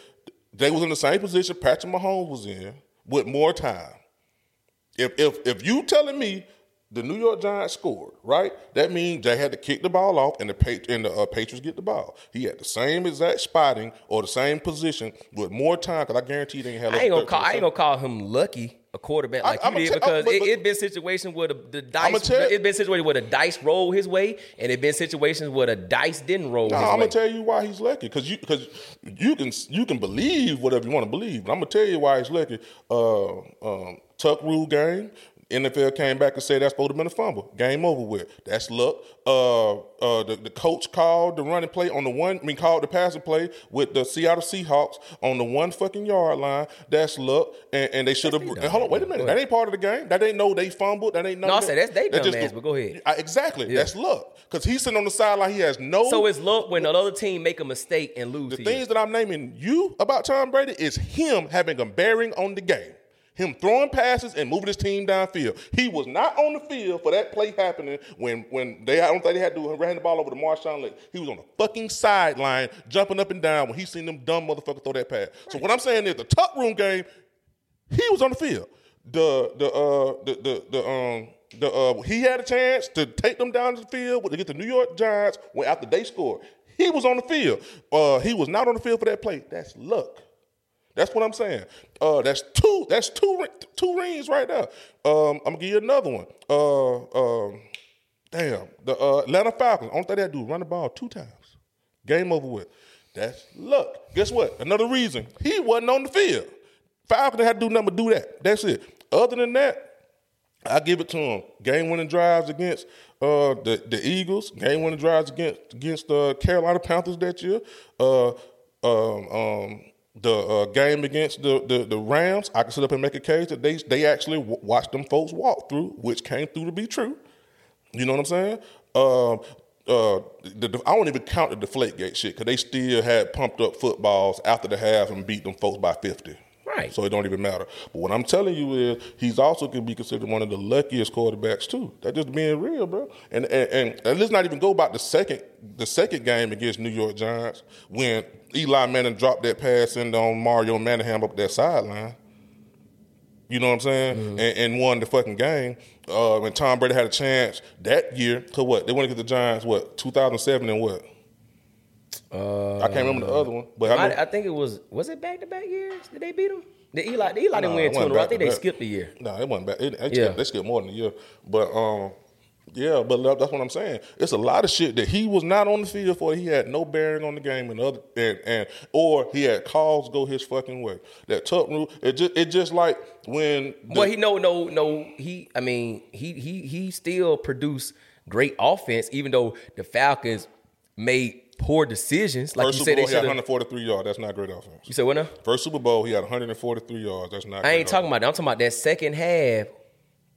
they was in the same position Patrick Mahomes was in with more time. If if if you telling me the New York Giants scored, right? That means they had to kick the ball off, and the and the uh, Patriots get the ball. He had the same exact spotting or the same position with more time. Because I guarantee you didn't have. I ain't gonna call. I ain't gonna call him lucky a quarterback like I'ma you did because but- it, it been situations where the, the dice. tell- It been situations where the dice rolled his way, and it been situations where the dice didn't roll his I'm way. gonna tell you why he's lucky because you because you can you can believe whatever you want to believe, but I'm gonna tell you why he's lucky. Uh, um, tuck rule game. NFL came back and said that's supposed to been a fumble. Game over with. That's luck. Uh, uh, the, the coach called the running play on the one. I mean, called the passing play with the Seattle Seahawks on the one fucking yard line. That's luck. And, and they should have. Hold on, wait a minute. That ain't part of the game. That ain't know they fumbled. That ain't No, none I said that's they That's dumb just ass, the- but go ahead. I- exactly. That's luck because he's sitting on the sideline. He has no. So it's luck when another team make a mistake and lose. The things that I'm naming you about Tom Brady is him having a bearing on the game. Him throwing passes and moving his team downfield. He was not on the field for that play happening when when they I don't think they had to ran the ball over to Marshawn Lynch. He was on the fucking sideline jumping up and down when he seen them dumb motherfuckers throw that pass. So what I'm saying is the tuck rule game, he was on the field. The the uh the the, the um the uh he had a chance to take them down to the field to get the New York Giants when after they scored. He was on the field. Uh he was not on the field for that play. That's luck. That's what I'm saying. Uh, that's two. That's two. Two rings right there. Um, I'm gonna give you another one. Uh, um, damn. The uh, Atlanta Falcons. Only thing do is run the ball two times. Game over with. That's luck. Guess what? Another reason he wasn't on the field. Falcons had to do nothing but do that. That's it. Other than that, I give it to him. Game winning drives against uh, the the Eagles. Game winning drives against against the Carolina Panthers that year. Uh, um, um, the uh, game against the, the the Rams. I can sit up and make a case that they they actually w- watched them folks walk through, which came through to be true. You know what I'm saying? Um, uh, the, I don't even count the deflate gate shit because they still had pumped up footballs after the half and beat them folks by fifty. Right. So it don't even matter. But what I'm telling you is he's also can be considered one of the luckiest quarterbacks too. That just being real, bro. And and, and, and let's not even go about the second the second game against New York Giants when Eli Manning dropped that pass into on Mario Manningham up that sideline. You know what I'm saying? Mm-hmm. And, and won the fucking game. Uh, when Tom Brady had a chance that year, cause what they went to get the Giants, what 2007 and what? Uh, I can't remember the other one, but I, know, I, I think it was was it back to back years? Did they beat them? The Eli, the Eli didn't win two in a row. I think they back. skipped a year. No, it wasn't bad. It, they, Yeah. skipped, they skipped more than a year. But um, yeah, but that's what I'm saying. It's a lot of shit that he was not on the field for. He had no bearing on the game, and other and, and or he had calls go his fucking way. That tuck rule. It just it just like when. the- well, he no no no he. I mean he he he still produced great offense, even though the Falcons made poor decisions. Like First you Super said, they he had 143 yards. That's not great offense. You said what now? First Super Bowl, he had 143 yards. That's not. I ain't talking about that. I'm talking about that second half.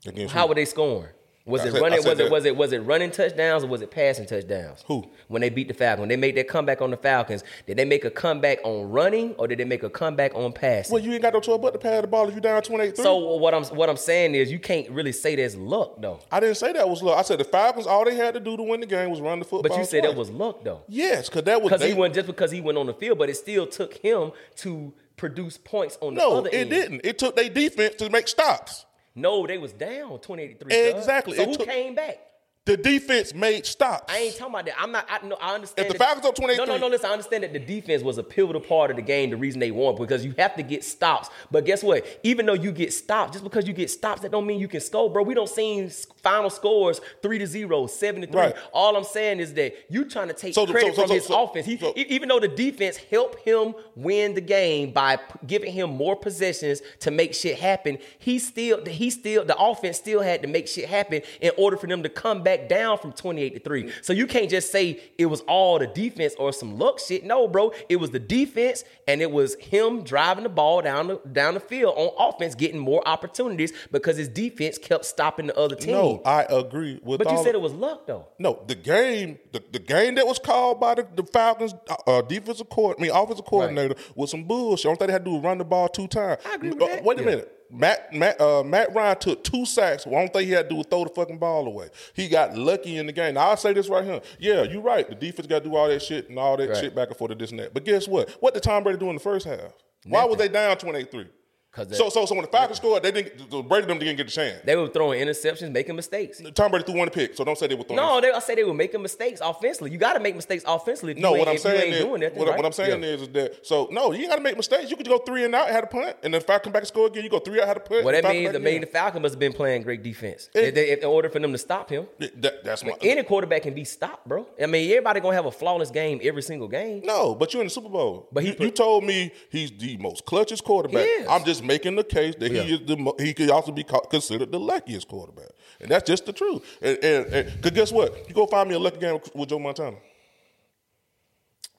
Against How were they scoring? Was it said- running? Was it that- was it was it running touchdowns or was it passing touchdowns? Who? When they beat the Falcons, when they made their comeback on the Falcons, did they make a comeback on running or did they make a comeback on passing? Well, you ain't got no choice but to pass the ball if you down 28 So what I'm what I'm saying is you can't really say that's luck though. I didn't say that was luck. I said the Falcons, all they had to do to win the game was run the football. But you said that was luck though. Yes, because that was Because he went just because he went on the field, but it still took him to produce points on the No, other it end. didn't. It took their defense to make stops. No, they was down 2083. Exactly. So It who took- came back? The defense made stops. I ain't talking about that. I'm not. I know. I understand. If the Falcons up 23 No, no, no. Listen, I understand that the defense was a pivotal part of the game. The reason they won because you have to get stops. But guess what? Even though you get stops, just because you get stops, that don't mean you can score, bro. We don't see final scores three to zero, seven to three. Right. All I'm saying is that you trying to take So credit so- so- from his offense. He, even though the defense helped him win the game by p- giving him more possessions to make shit happen, he still, he still, the offense still had to make shit happen in order for them to come back down from 28 to 3. So you can't just say it was all the defense or some luck shit. No, bro. It was the defense and it was him driving the ball down the down the field on offense, getting more opportunities because his defense kept stopping the other team. No, I agree with. but you said it was luck though. No, the game, the, the game that was called by the, the Falcons uh, defensive court, I mean offensive coordinator was some bullshit. Thing they had to do was run the ball two times. I agree with Uh, that. Wait a Yeah. minute. Matt Matt uh, Matt Ryan took two sacks. One thing he had to do was throw the fucking ball away. He got lucky in the game. Now I'll say this right here. Yeah, you're right. The defense got to do all that shit and all that Right. shit back and forth and this and that. But guess what? What did Tom Brady do in the first half? Why was they down 28-3? 'Cause So so so when the Falcons scored, they didn't. The Brady them didn't get the chance. They were throwing interceptions, making mistakes. Tom Brady threw one pick, so don't say they were throwing. No, they, I say they were making mistakes offensively. You got to make mistakes offensively. No, what I'm saying ain't is, doing nothing, what, what? I'm saying Yeah. is, is that so no, you got to make mistakes. You could go three and out, had a punt, and then if I come back and score again, you go three out, had a punt. What and that means, the mean the again. Falcon must have been playing great defense. It- they- in order for them to stop him, That- that's my any quarterback can be stopped, bro. I mean, everybody gonna have a flawless game every single game. no, but you're in the Super Bowl. But he you, put- you told me he's the most clutchest quarterback. I'm just making the case that Yeah. he is the he could also be considered the luckiest quarterback, and that's just the truth. And, and, and 'cause guess what? You go find me a lucky game with, with Joe Montana.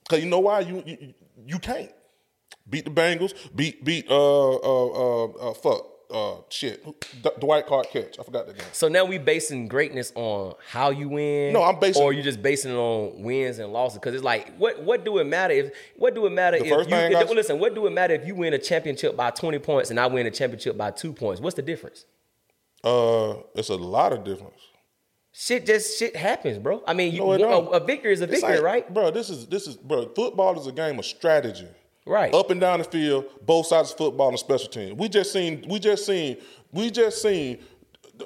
Cause you know why you you, you can't beat the Bengals, beat beat uh uh uh, uh fuck uh shit D- Dwight Clark catch. I forgot the game. So now we basing greatness on how you win. No, I'm basing- or you just basing it on wins and losses. Because it's like, what what do it matter if what do it matter if first you if- I- listen? What do it matter if you win a championship by twenty points and I win a championship by two points? What's the difference? Uh, it's a lot of difference. Shit, just shit happens, bro. I mean, you, No, a, a victory is a victory, like- right? bro? This is this is bro. Football is a game of strategy. Right. Up and down the field, both sides of football and special team. We just seen. We just seen. We just seen.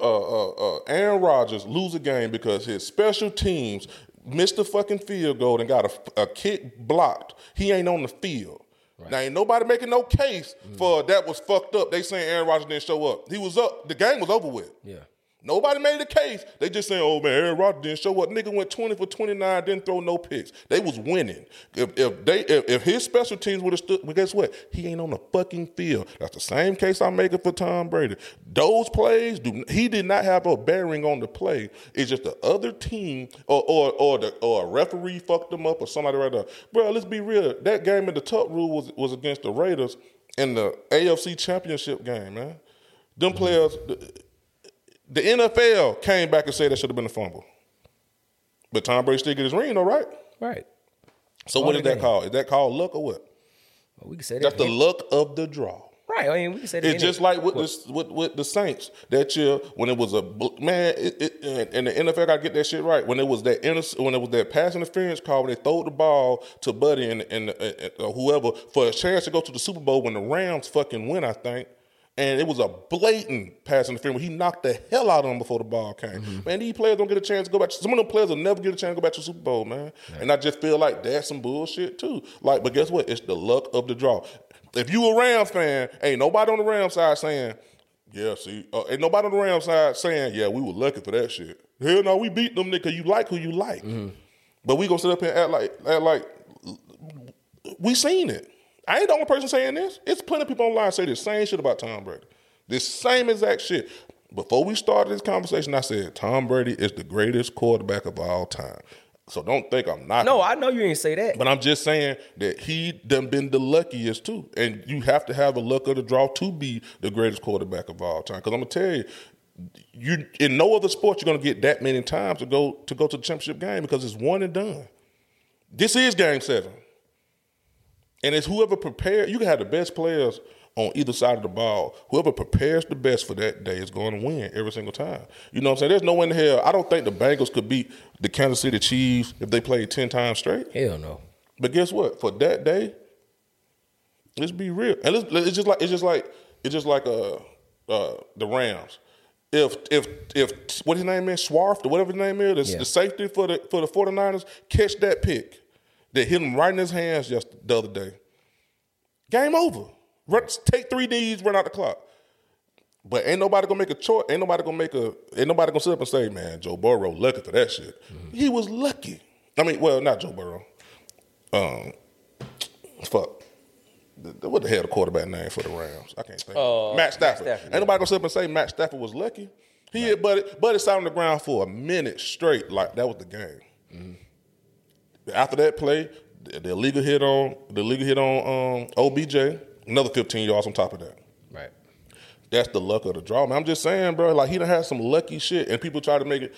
Uh, uh, uh, Aaron Rodgers lose a game because his special teams missed a fucking field goal and got a, a kick blocked. He ain't on the field. Now ain't nobody making no case Mm. for that was fucked up. They saying Aaron Rodgers didn't show up. He was up. The game was over with. Yeah. Nobody made the case. They just saying, "Oh man, Aaron Rodgers didn't show up." Nigga went twenty for twenty nine, didn't throw no picks. They was winning. If, if they if, if his special teams would have stood, well, guess what? He ain't on the fucking field. That's the same case I'm making for Tom Brady. Those plays, do he did not have a bearing on the play. It's just the other team or or or the or a referee fucked them up or somebody right there. Bro, let's be real. That game in the tuck rule was was against the Raiders in the AFC Championship game, man. Them mm-hmm. players. The NFL came back and said that should have been a fumble. But Tom Brady still get his ring, though, right? Right. So All what is that game. called? Is that called luck or what? Well, we can say that. That's the luck of the draw. Right. I mean, we can say that. It's just like with the with, with the Saints that year when it was a man, it, it, and the NFL got to get that shit right. When it was that inter- when it was that pass interference call, when they throw the ball to Buddy and and, and uh, whoever for a chance to go to the Super Bowl when the Rams fucking win, I think. And it was a blatant pass interference. He knocked the hell out of him before the ball came. Man, these players don't get a chance to go back. To, Some of them players will never get a chance to go back to the Super Bowl, man. And I just feel like that's some bullshit too. Like, but guess what? It's the luck of the draw. If you a Rams fan, ain't nobody on the Rams side saying, yeah, see, uh, ain't nobody on the Rams side saying, yeah, we were lucky for that shit. Hell no, we beat them nigga. You like who you like. But we gonna sit up here and act like, act like we seen it. I ain't the only person saying this. It's plenty of people online say the same shit about Tom Brady. This same exact shit. Before we started this conversation, I said Tom Brady is the greatest quarterback of all time. So don't think I'm not. No, I know you ain't say that. But I'm just saying that he done been the luckiest too. And you have to have the luck of the draw to be the greatest quarterback of all time. Because I'm gonna tell you, you in no other sport you're gonna get that many times to go to go to the championship game because it's one and done. This is game seven. And it's whoever prepared, you can have the best players on either side of the ball. Whoever prepares the best for that day is going to win every single time. You know what I'm saying? There's no way in hell. I don't think the Bengals could beat the Kansas City Chiefs if they played 10 times straight. Hell no. But guess what? For that day, let's be real. And it's, it's just like it's just like it's just like uh uh the Rams. If if if what his name is, Swarf, or whatever his name is, the, Yeah. the safety for the for the 49ers, catch that pick that hit him right in his hands just the other day. Game over. Run, take three D's, run out the clock. But ain't nobody gonna make a choice. Ain't nobody gonna make a. Ain't nobody gonna sit up and say, "Man, Joe Burrow lucky for that shit." He was lucky. I mean, well, not Joe Burrow. Um, fuck. What the hell the quarterback name for the Rams? I can't think. Uh, Matt Stafford. Matt Stafford, Ain't nobody gonna sit up and say Matt Stafford was lucky. He had Buddy, Buddy sat on the ground for a minute straight, like that was the game. Mm-hmm. After that play, the, illegal hit on the legal hit on um, OBJ, another 15 yards on top of that. Right. That's the luck of the draw. Man, I'm just saying, bro. Like he done had some lucky shit, and people try to make it.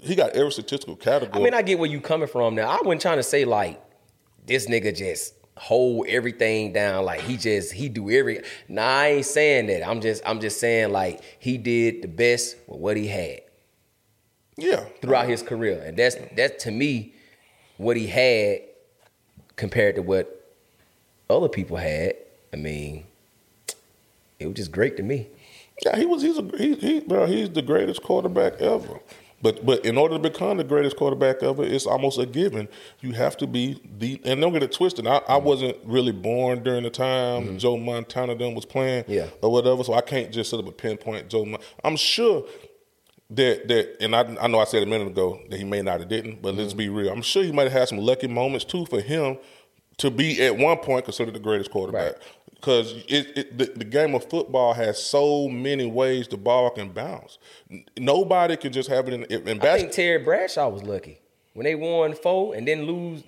He got every statistical category. I mean, I get where you coming from now. I wasn't trying to say like this nigga just hold everything down like he just he do every nah I ain't saying that. I'm just I'm just saying like he did the best with what he had. Yeah. Throughout his career. And that's that's to me what he had compared to what other people had. I mean, it was just great to me. Yeah, he was. He's a he, he bro. He's the greatest quarterback ever. But but in order to become the greatest quarterback ever, it's almost a given. You have to be the and don't get it twisted. I, I mm-hmm. wasn't really born during the time mm-hmm. Joe Montana them was playing, Yeah. or whatever. So I can't just sort of pinpoint Joe. Mon- I'm sure that that and I I know I said a minute ago that he may not have didn't, but let's mm-hmm. be real. I'm sure he might have had some lucky moments too for him to be at one point considered the greatest quarterback. Because it, it the, the game of football has so many ways the ball can bounce. Nobody can just have it in, in basketball. I think. Terry Bradshaw was lucky. When they won four and then lose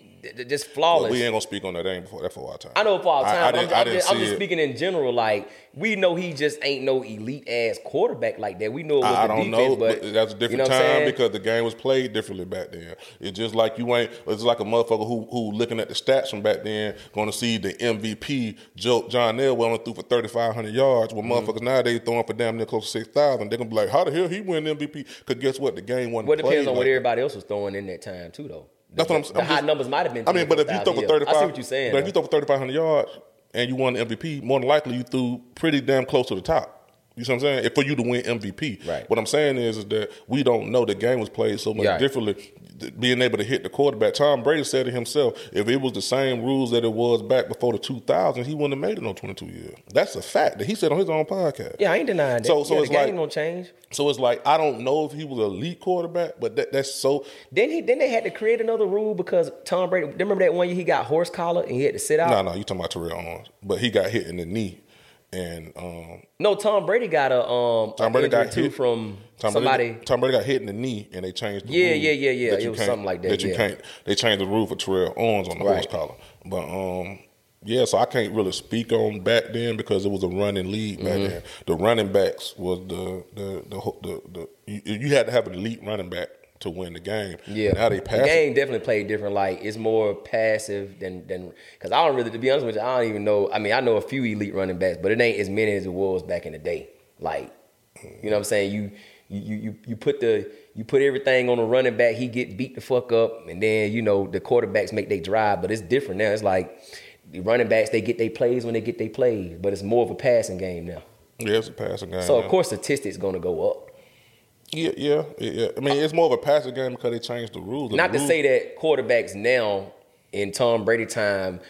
just flawless. we ain't gonna speak on that. That ain't before that for our time. I know for our I- time. I I'm, didn't- I'm I didn't just, I'm just speaking in general. Like we know he just ain't no elite ass quarterback like that. We know it was I, I the don't defense, know, but, but that's a different you know time because the game was played differently back then. It's just like you ain't. It's like a motherfucker who who looking at the stats from back then, going to see the MVP Joe, John Elway only threw for thirty five hundred yards. When Mm-hmm. motherfuckers nowadays throwing for damn near close to six thousand, they're gonna be like, how the hell he win MVP? Because guess what, the game wasn't. Well, it depends on what like that. everybody else was throwing in that time too, though. The, That's what I'm saying. The I'm high just- numbers might have been. I mean, but if you throw for 24,000 thirty five, I see what you're saying. But if you throw for thirty five hundred yards and you won the MVP, more than likely you threw pretty damn close to the top. You see what I'm saying? For you to win MVP. Right. What I'm saying is, is that we don't know the game was played so much differently. Being able to hit the quarterback, Tom Brady said it himself. If it was the same rules that it was back before the 2000s, he wouldn't have made it on 22 years. That's a fact that he said on his own podcast. yeah, I ain't denying that. So, so yeah, it's like, gonna change. so it's like I don't know if he was an elite quarterback, but that, that's so. Then he then they had to create another rule because Tom Brady. Remember that one year he got horse collar and he had to sit out. No, no, you talking about Terrell Owens, but he got hit in the knee, and um, No, Tom Brady got a um Tom Brady got too hit from Tom somebody. Brady, Tom Brady got hit in the knee, and they changed. the Yeah, rule yeah, yeah, yeah. It was something like that, That you yeah. can't. They changed the rule for Terrell Owens on the horse collar, but um, yeah. So I can't really speak on back then because it was a running lead back Mhm. then. The running backs was the the the the, the, you, you had to have an elite running back to win the game. Yeah, now they pass. the game definitely played different. Like it's more passive than than because I don't really, to be honest with you, I don't even know. I mean, I know a few elite running backs, but it ain't as many as it was back in the day. Like, you know what I'm saying? You you you you put the you put everything on the running back, he get beat the fuck up, and then you know the quarterbacks make they drive. But it's different now. It's like the running backs they get their plays when they get their plays, but it's more of a passing game now. Yeah, it's a passing game. So of now. course statistics gonna go up. Yeah, yeah, yeah. I mean, it's more of a passing game because they changed the rules. Not the to rules- say that quarterbacks now in Tom Brady time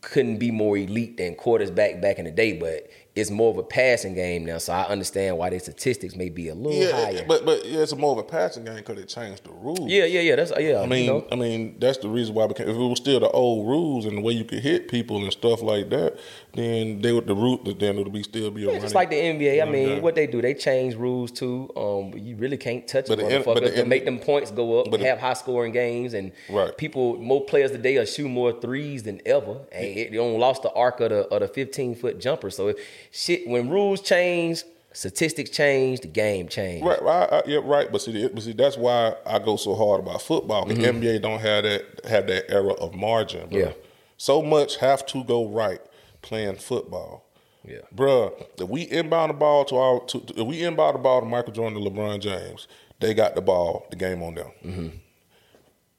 couldn't be more elite than quarterbacks back in the day, but it's more of a passing game now. So I understand why their statistics may be a little Yeah, higher. but but yeah, it's more of a passing game because they changed the rules. Yeah, yeah, yeah. That's yeah. I mean, you know. I mean, that's the reason why. It became, if it was still the old rules and the way you could hit people and stuff like that, then they would the root. Then it would be still be a Yeah, running. just like the NBA. I mean, game. what they do, they change rules too. Um, you really can't touch But them the N- but motherfuckers the to make them points go up. but the- have high scoring games and Right. people, more players today are shooting more threes than ever. And it, they don't lost the arc of the of the fifteen foot jumper. So if shit, when rules change, statistics change, the game change. Right, right, I- yeah, right. But see, but see, that's why I go so hard about football. The Mhm. NBA don't have that have that era of margin. Bro. Yeah. so much have to go right playing football. Yeah, bruh. If we inbound the ball to our, to, if we inbound the ball to Michael Jordan and LeBron James, they got the ball. The game on them. Mm-hmm.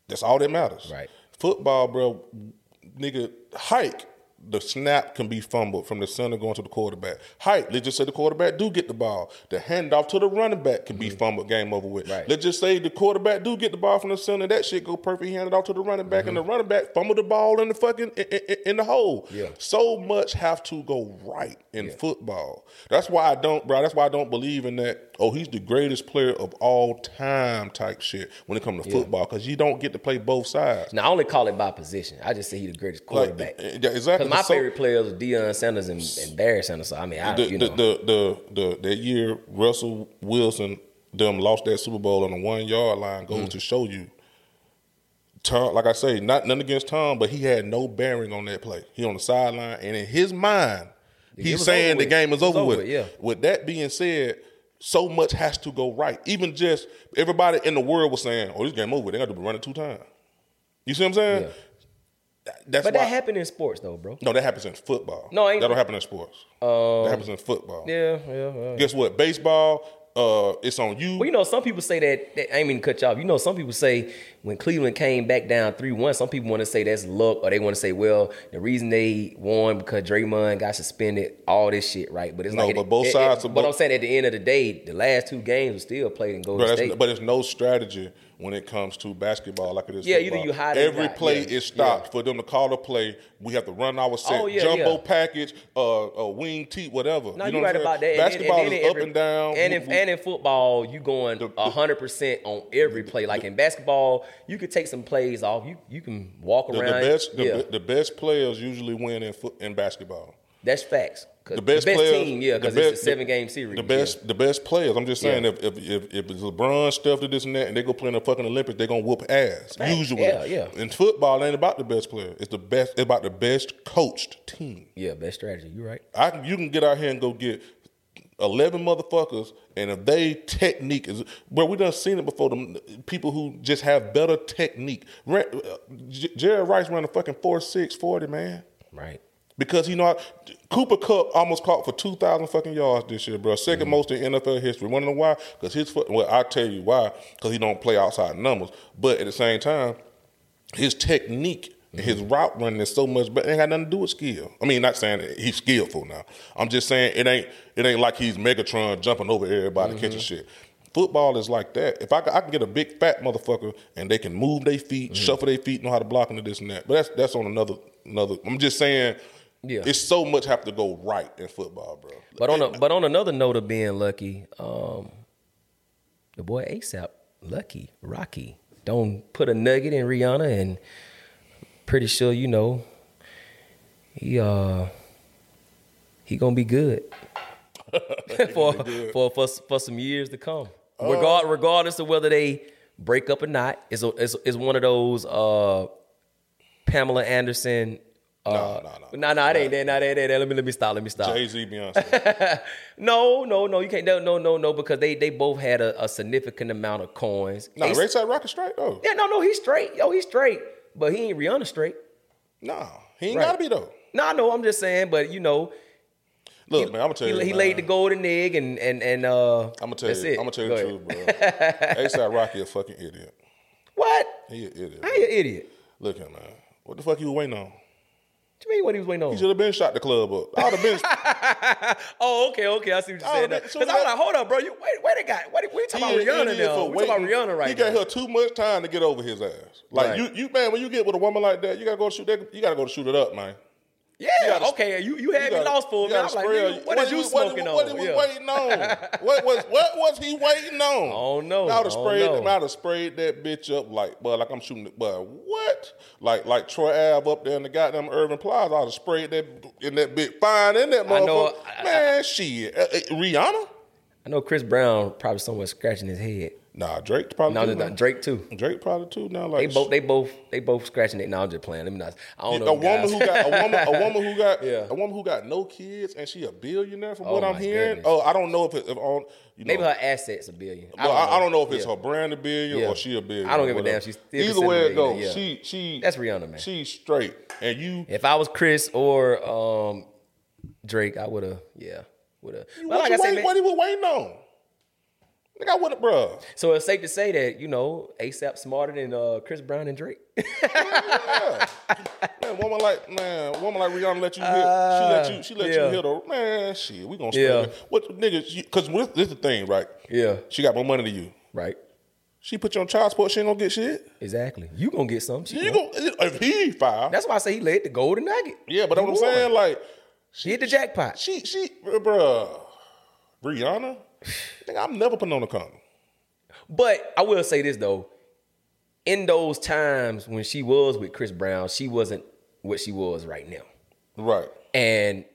That's all that matters. Right. Football, bro, nigga, hike. The snap can be fumbled from the center going to the quarterback. Hike. Let's just say the quarterback do get the ball. The handoff to the running back can be fumbled. Game over with. Mm-hmm. Right. Let's just say the quarterback do get the ball from the center. That shit go perfect. He handed off to the running back, and the running back fumble the ball in the fucking in, in, in the hole. Mm-hmm. Yeah. So much have to go right in football. That's why I don't, bro. That's why I don't believe in that. Oh, he's the greatest player of all time type shit when it comes to Yeah. football because you don't get to play both sides. Now I only call it by position. I just say he's the greatest quarterback. eh, yeah, exactly. Because my So- favorite players are Deion Sanders and, and Barry Sanders. So I mean, I, the, you the, know, the, the, the, that year Russell Wilson them lost that Super Bowl on the one yard line goes Mm. to show you. Tom, like I say, not nothing against Tom, but he had no bearing on that play. He on the sideline, and in his mind, he's saying the game is over, with, yeah. With that being said, so much has to go right. Even just everybody in the world was saying, "Oh, this game over. They got to run it two times." You see what I'm saying? That's but why, that happened in sports though, bro. no, that happens in football. No, ain't- that don't happen in sports. Um, that happens in football. Yeah, yeah, yeah. Guess what? Baseball, uh, it's on you. Well, you know, some people say that, that I ain't mean to cut you off. You know, some people say when Cleveland came back down three one, some people want to say that's luck, or they want to say, well, the reason they won because Draymond got suspended, all this shit, right? But it's No, like, but both sides of But both- I'm saying at the end of the day, the last two games were still played in Golden Bro, State. but it's no strategy when it comes to basketball like it is. Yeah, either football. you hide or Every not. play Yeah, is stopped for them to call a play. We have to run our set, Oh, yeah, jumbo yeah. package, uh, a wing tee, whatever. No, you know are right about that. saying? And Basketball and then is up and down. And in, and in football, you going hundred percent on every play. Like in basketball, you could take some plays off. You you can walk the, the best, the, yeah, the best players usually win in foot, in basketball. that's facts. The best, the best players, team, yeah, the because it's a seven game series. The best, the best players. I'm just saying, Yeah. if, if if if LeBron, Steph, to this and that, and they go play in the fucking Olympics, they're gonna whoop ass. Usually, Yeah, yeah. In football, it ain't about the best player. It's the best. It's about the best coached team. Yeah, best strategy. You're right. I can, you can get out here and go get eleven motherfuckers, and if they technique is, well, we done seen it before. Them people who just have better technique. Uh, Jerry Rice ran a fucking four six forty man. Right. Because you know, Cooper Kupp almost caught for two thousand fucking yards this year, bro. 2nd Mm-hmm. most in NFL history. Want to know why? Because his foot. Well, I tell you why. Because he don't play outside numbers. But at the same time, his technique and his Mm-hmm. route running is so much better. It ain't got nothing to do with skill. I mean, not saying that he's skillful now. I'm just saying it ain't. It ain't like he's Megatron jumping over everybody Mm-hmm. catching shit. Football is like that. If I, I can get a big fat motherfucker and they can move their feet, Mm-hmm. shuffle their feet, know how to block into this and that. But that's that's on another another. I'm just saying. Yeah. It's so much have to go right in football, bro. But on a, but on another note of being lucky, um, the boy ASAP, lucky, Rocky, don't put a nugget in Rihanna, and pretty sure you know he uh he gonna be good for, for for for some years to come. Regard, regardless of whether they break up or not, is a, it's, it's one of those uh, Pamela Anderson Uh, no, no, no, no, it ain't that. No, that, that. Let me let me stop. Let me stop. Jay Z, Beyonce. no, no, no. You can't. No, no, no, no. Because they they both had a, a significant amount of coins. No, Ray Side Rocket straight though. Yeah, no, no. He's straight. Yo, he's straight. But he ain't Rihanna straight. No, he ain't Right. gotta be though. No, no. I'm just saying. But you know, Look, he, man, I'm gonna tell he, you. he man. laid the golden egg, and and and uh. I'm gonna tell you. it. I'm gonna tell you Go the ahead. truth, bro. ASAP Rocky a fucking idiot. What? He an idiot. How you an idiot? Look at man. What the fuck you waiting on? What you mean? What he was waiting on? He should have been shot the club up. I'd have been. Oh, okay, okay. I see what you're saying. Because I was like, hold up, bro. You wait, wait a guy. What, what you talking about Rihanna now? for We talking about. Rihanna right He now. gave her too much time to get over his ass. Like Right. you, you man, when you get with a woman like that, you gotta go shoot that. You gotta go shoot it up, man. Yeah, okay. You you had me gotta- lost for a you minute. I'm like, her. what is you smoking what, on? What was Yeah. waiting on? what was what was he waiting on? Oh no! I would have Oh, sprayed. no. I would have sprayed that bitch up like, but like I'm shooting. it. But what? Like like Troy Ave up there in the goddamn Irving Plaza. I'd have sprayed that in that bit fine in that I know, motherfucker. Man, shit. Uh, uh, Rihanna? I know Chris Brown probably somewhere scratching his head. Nah, Drake probably. No, too, no, no. Drake too. Drake probably too. Now like They both, they both, they both scratching it. Now I'm just playing. Let me not. I don't a know. woman guys. who got a woman, a woman who got Yeah. a woman who got no kids and she a billionaire from Oh, what I'm hearing. goodness. Oh, I don't know if it if on you know. Maybe her assets a billion. But I, I don't know if it's Yeah. her brand a billion Yeah. or she a billion. I don't give a damn. She's still either way a it goes. She she That's Rihanna, man. She's straight, and you. If I was Chris or um, Drake, I would have. Yeah, would have. what, you wait, what he was waiting on? Like I would have, bruh. So it's safe to say that you know ASAP smarter than uh, Chris Brown and Drake. Man, woman like man, woman like Rihanna let you hit. she let you. She let yeah. you hit her. Man, shit, we gonna Yeah. What niggas? Because this is the thing, right? Yeah. She got more money than you. Right. She put you on child support. She ain't gonna get shit. Exactly. You gonna get some. She You won't. go if he filed. That's why I say he laid the golden nugget. Yeah, but I'm saying, like, She hit the jackpot. she, she, bruh, Rihanna, nigga, I'm never putting on a condom. But I will say this though, in those times when she was with Chris Brown, she wasn't what she was right now. Right. And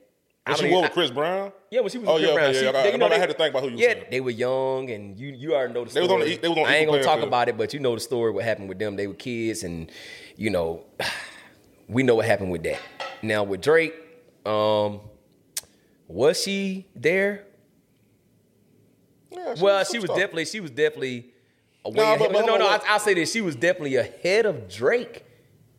I she was with Chris Brown. Yeah, when she was Oh, with Chris yeah, Brown, okay, she, yeah, they- I you know, I had to think about who you Yeah, saying. they were young, and you you already know the story. They was on the- they was on I ain't gonna talk field. about it, but you know the story. What happened with them? They were kids, and you know, we know what happened with that. Now with Drake, um, was she there? Yeah, well, was she was definitely she was definitely a way Nah, but- but no, no. I, I'll say this: she was definitely ahead of Drake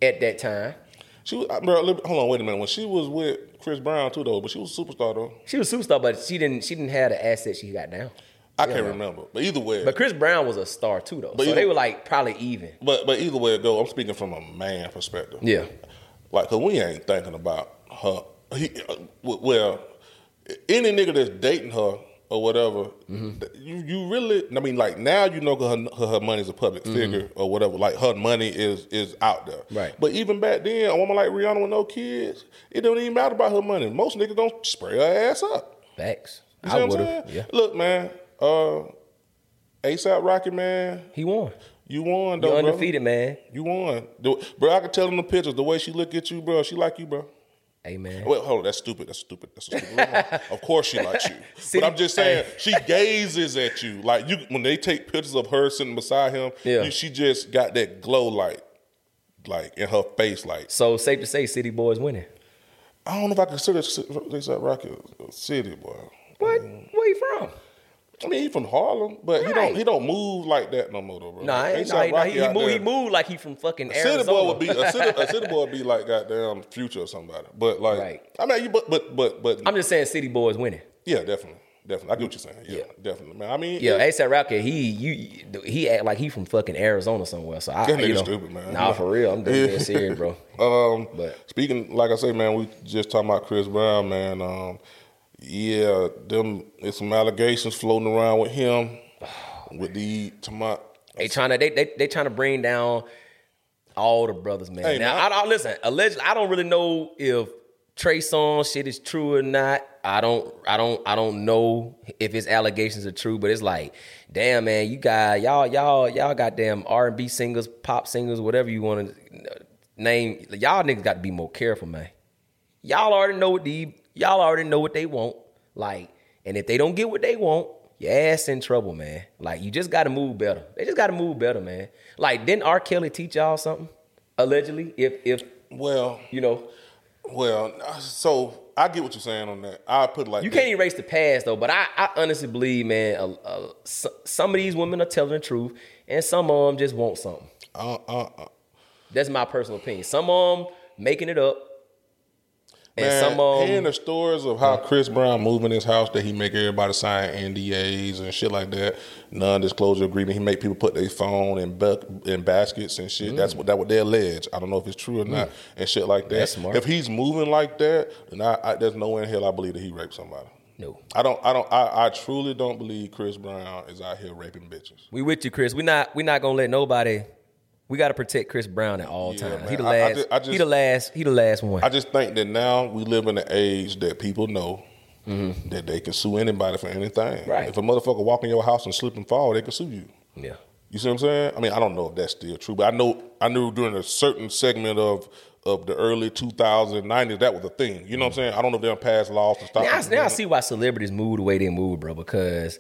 at that time. She was, uh, bro, hold on, wait a minute. When she was with Chris Brown too, though, but she was a superstar though. She was a superstar, but she didn't she didn't have the assets she got now. I can't remember, but either way, But Chris Brown was a star too, though. But so either- they were like probably even. but but either way it go, I'm speaking from a man perspective. Yeah. like, cause we ain't thinking about her. He, uh, well, any nigga that's dating her or whatever, Mm-hmm. you you really, I mean, like now you know her her, her money's a public Mhm. figure or whatever. Like her money is is out there. Right. But even back then, a woman like Rihanna with no kids, it don't even matter about her money. Most niggas gonna spray her ass up. Facts. You I would have. Yeah. Look, man. Uh, ASAP Rocky, man. He won. You won, You though, brother. undefeated, man. You won, bro. I can tell in the pictures the way she look at you, bro. She like you, bro. Man. Well, hold on, that's stupid. That's stupid. That's a stupid. of course she likes you, See, but I'm just saying she gazes at you like you when they take pictures of her sitting beside him. Yeah. you- she just got that glow light, like in her face. Like So safe to say, City Boys winning. I don't know if I consider Rocky a city boy. What? Mm. Where you from? I mean, he from Harlem, but he don't he don't move like that no more, though, bro. Nah, ain't, nah, he, nah, he, he out moved, he moved like he from fucking A Arizona. city boy would be a city, a city boy would be like goddamn future or somebody. But like, I mean, you but but but but I'm just saying, City Boys winning. yeah, definitely, definitely. I get what you're saying. Yeah, definitely, man. I mean, Yeah, it- ASAP Rocky, he you he act like he from fucking Arizona somewhere. So I, That you nigga know, stupid, man. Nah, for real, I'm dead dead serious, bro. Um, but speaking, like I say, man, we just talking about Chris Brown, man. Um, yeah, them there's some allegations floating around with him, with the tomato. They trying to they they, they trying to bring down all the brothers, man. Hey, now man. I, don't listen. Allegedly, I don't really know if Trey Songz shit is true or not. I don't I don't I don't know if his allegations are true, but it's like, damn man, you got y'all y'all y'all goddamn R and B singers, pop singers, whatever you want to name. Y'all niggas got to be more careful, man. Y'all already know what the y'all already know what they want. Like, and if they don't get what they want, your ass in trouble, man. Like, you just gotta move better. They just gotta move better, man. Like, didn't R. Kelly teach y'all something? Allegedly, if if well, you know, Well, so I get what you're saying on that. I put like You can't erase the past though, but I, I honestly believe, man, uh, uh, some of these women are telling the truth, and some of them just want something. Uh, uh, uh. That's my personal opinion. Some of them making it up, and Man, some of hearing the stories of how Chris Brown moving his house, that he make everybody sign NDAs and shit like that, non-disclosure agreement. He make people put their phone in buck in baskets and shit. That's what that what they allege. I don't know if it's true or not, and shit like that. Mm. That's smart. If he's moving like that, then I, I, there's no way in hell I believe that he raped somebody. No. I don't. I don't. I, I truly don't believe Chris Brown is out here raping bitches. We with you, Chris. We not we not gonna let nobody. We gotta protect Chris Brown at all Yeah, times. He man. the I- I last. I just- he the last. He the last one. I just think that now we live in an age that people know that they can sue anybody for anything. Mm-hmm. Right. If a motherfucker walk in your house and slip and fall, they can sue you. yeah. You see what I'm saying? I mean, I don't know if that's still true, but I know I knew during a certain segment of of the early 2090s that was a thing. You know what I'm saying? I don't know if they'll pass laws to stop. Now, I- now I see why celebrities move the way they move, bro. Because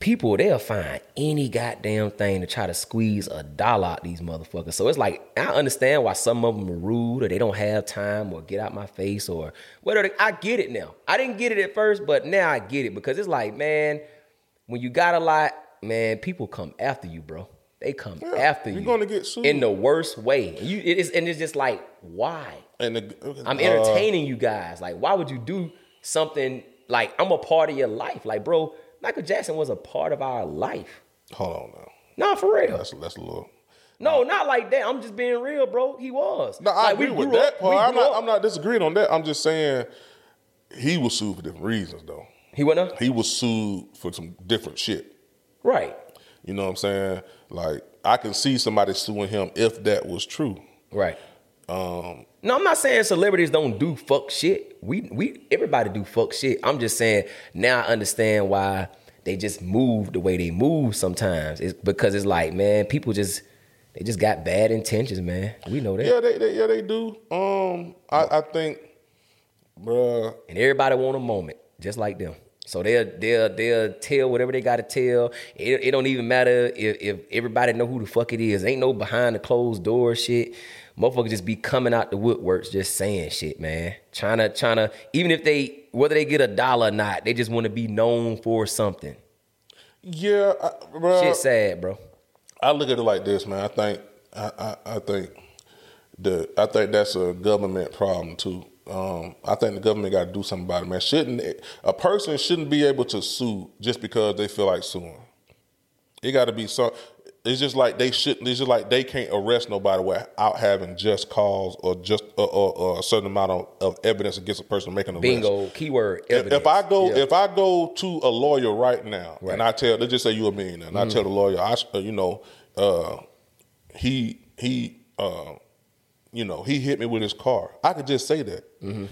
people they'll find any goddamn thing to try to squeeze a dollar out these motherfuckers. So it's like I understand why some of them are rude or they don't have time or get out my face or whatever. I get it now. I didn't get it at first, but now I get it because it's like, man, when you got a lot, man, people come after you, bro. They come after you're you. gonna get sued. in the worst way. And you, it is, and it's just like, why? And the, I'm uh, entertaining you guys. Like, why would you do something like I'm a part of your life? Like, bro, Michael Jackson was a part of our life. Hold on now. No, for real. That's that's a little. No, not like that. I'm just being real, bro. He was. No, I Like, agree with that up- part. I'm not, I'm not disagreeing on that. I'm just saying he was sued for different reasons, though. He went up? He was sued for some different shit. Right. You know what I'm saying? Like I can see somebody suing him if that was true. Right. Um, No, I'm not saying celebrities don't do fuck shit. We we everybody do fuck shit. I'm just saying now I understand why they just move the way they move sometimes. It's because it's like, man, people just they just got bad intentions, man. We know that. yeah, they, they yeah they do. Um, I, I think, bruh. And everybody want a moment, just like them. So they'll they'll they'll tell whatever they gotta tell. It, it don't even matter if, if everybody know who the fuck it is. Ain't no behind the closed door shit. Motherfuckers just be coming out the woodworks just saying shit, man. Trying to trying to even if they whether they get a dollar or not, they just want to be known for something. Yeah, I, bruh. Shit sad, bro. I look at it like this, man. I think I, I, I think the I think that's a government problem too. Um, I think the government got to do something about it, man. Shouldn't a person shouldn't be able to sue just because they feel like suing? It got to be some. It's just like they shouldn't. It's just like they can't arrest nobody without having just cause or just or, or, or a certain amount of, of evidence against a person making arrest. Bingo, keyword. If, Evidence. if I go, Yeah. if I go to a lawyer right now, Right. and I tell, let's just say you a millionaire, and I Mhm. tell the lawyer, I, uh, you know, uh, he he, uh, you know, he hit me with his car. I could just say that, Mm-hmm.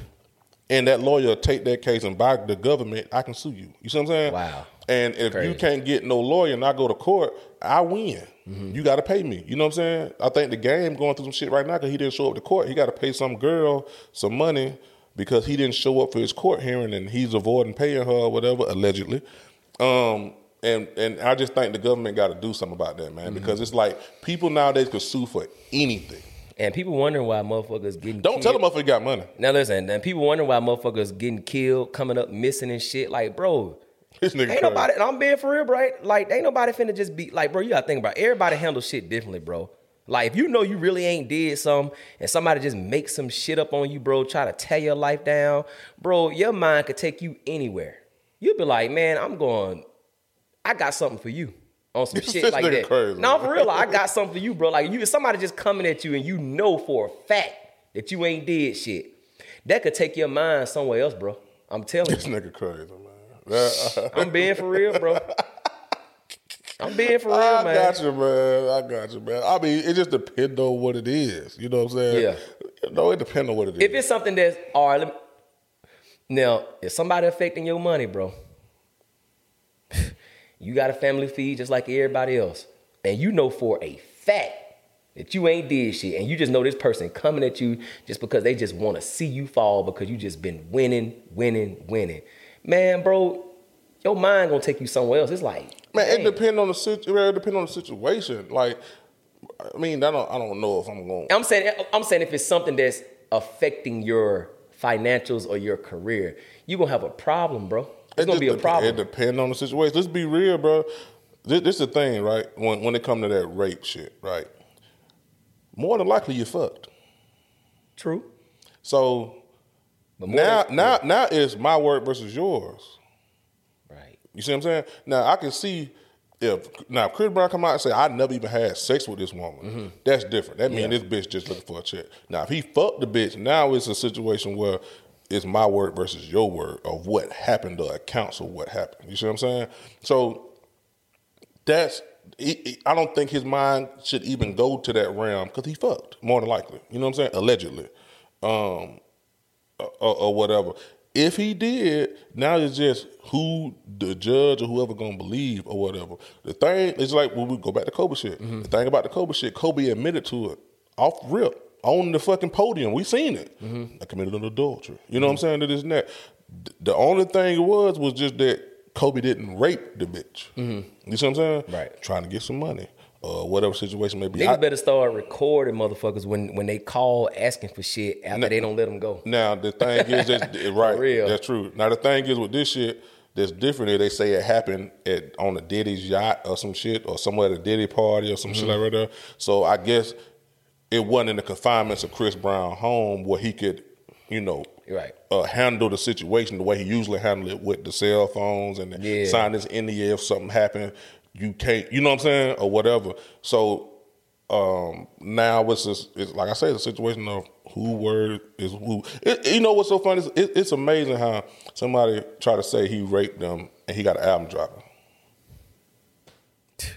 And that lawyer take that case and by the government, I can sue you. You see what I'm saying? Wow. And if Crazy. you can't get no lawyer and I go to court, I win. Mm-hmm. You got to pay me. You know what I'm saying? I think the game going through some shit right now because he didn't show up to court. He got to pay some girl some money because he didn't show up for his court hearing and he's avoiding paying her or whatever allegedly. Um, and and I just think the government got to do something about that, man, Mm-hmm. because it's like people nowadays can sue for anything. And people wondering why motherfuckers getting Don't tell killed. them motherfucker got money. Now listen, and people wondering why motherfuckers getting killed, coming up missing and shit. Like, bro, This nigga ain't crazy. nobody. And I'm being for real, bro. Right? Like, ain't nobody finna just be like, bro. You gotta think about. It. Everybody handle shit differently, bro. Like, if you know you really ain't did something, and somebody just make some shit up on you, bro, try to tear your life down, bro. Your mind could take you anywhere. You'd be like, man, I'm going. I got something for you on some This shit like that. crazy, no, for real, like, I got something for you, bro. Like you, somebody just coming at you, and you know for a fact that you ain't did shit. That could take your mind somewhere else, bro. I'm telling This you. This nigga crazy, man. That- I'm being for real, bro. I'm being for real, I man. I got you, man. I got you, man. I mean, it just depends on what it is. You know what I'm saying? Yeah. No, it depends on what it is. If it's something that's all right, let me, now if somebody affecting your money, bro, you got a family feed just like everybody else, and you know for a fact that you ain't did shit, and you just know this person coming at you just because they just want to see you fall because you just been winning, winning, winning. Man, bro, your mind gonna take you somewhere else. It's like, Man, dang. it depends on the situ- it depend on the situation. Like, I mean, I don't, I don't know if I'm going. I'm saying, I'm saying if it's something that's affecting your financials or your career, you're gonna have a problem, bro. It's It gonna be a dep- problem. It depends on the situation. Let's be real, bro. This, this is the thing, right? When when it come to that rape shit, right? More than likely you fucked. True. So now than- now now it's my word versus yours. Right. You see what I'm saying? Now I can see if now if Chris Brown come out and say I never even had sex with this woman, that's different. That means Mm-hmm. Yeah. this bitch just looking for a check. Now if he fucked the bitch, now it's a situation where it's my word versus your word of what happened or accounts of what happened. You see what I'm saying? So that's I don't think his mind should even go to that realm because he fucked more than likely. You know what I'm saying? Allegedly, um, or, or whatever. If he did, now it's just who the judge or whoever gonna believe or whatever. The thing is like when we go back to Kobe shit. Mm-hmm. The thing about the Kobe shit, Kobe admitted to it off rip on the fucking podium. We seen it. Mm-hmm. I committed an adultery. You know what I'm saying? That is that. The only thing it was was just that Kobe didn't rape the bitch. You see what I'm saying? Right. Trying to get some money or whatever situation may be. Niggas I- better start recording motherfuckers when when they call asking for shit after they don't let them go. Now the thing is, that's right. real. That's true. Now the thing is with this shit, that's different. Is they say it happened at on a Diddy's yacht or some shit, or somewhere at a Diddy party or some shit Mm-hmm. like right there. So I guess it wasn't in the confinements of Chris Brown home where he could, you know, Right. uh, handle the situation the way he usually handled it with the cell phones and the Yeah. sign this NDA if something happened. You can't, you know what I'm saying, or whatever. So um, now it's just, it's like I say, the situation of who word is who. It, you know what's so funny? It's, it, it's amazing how somebody tried to say he raped them and he got an album dropping.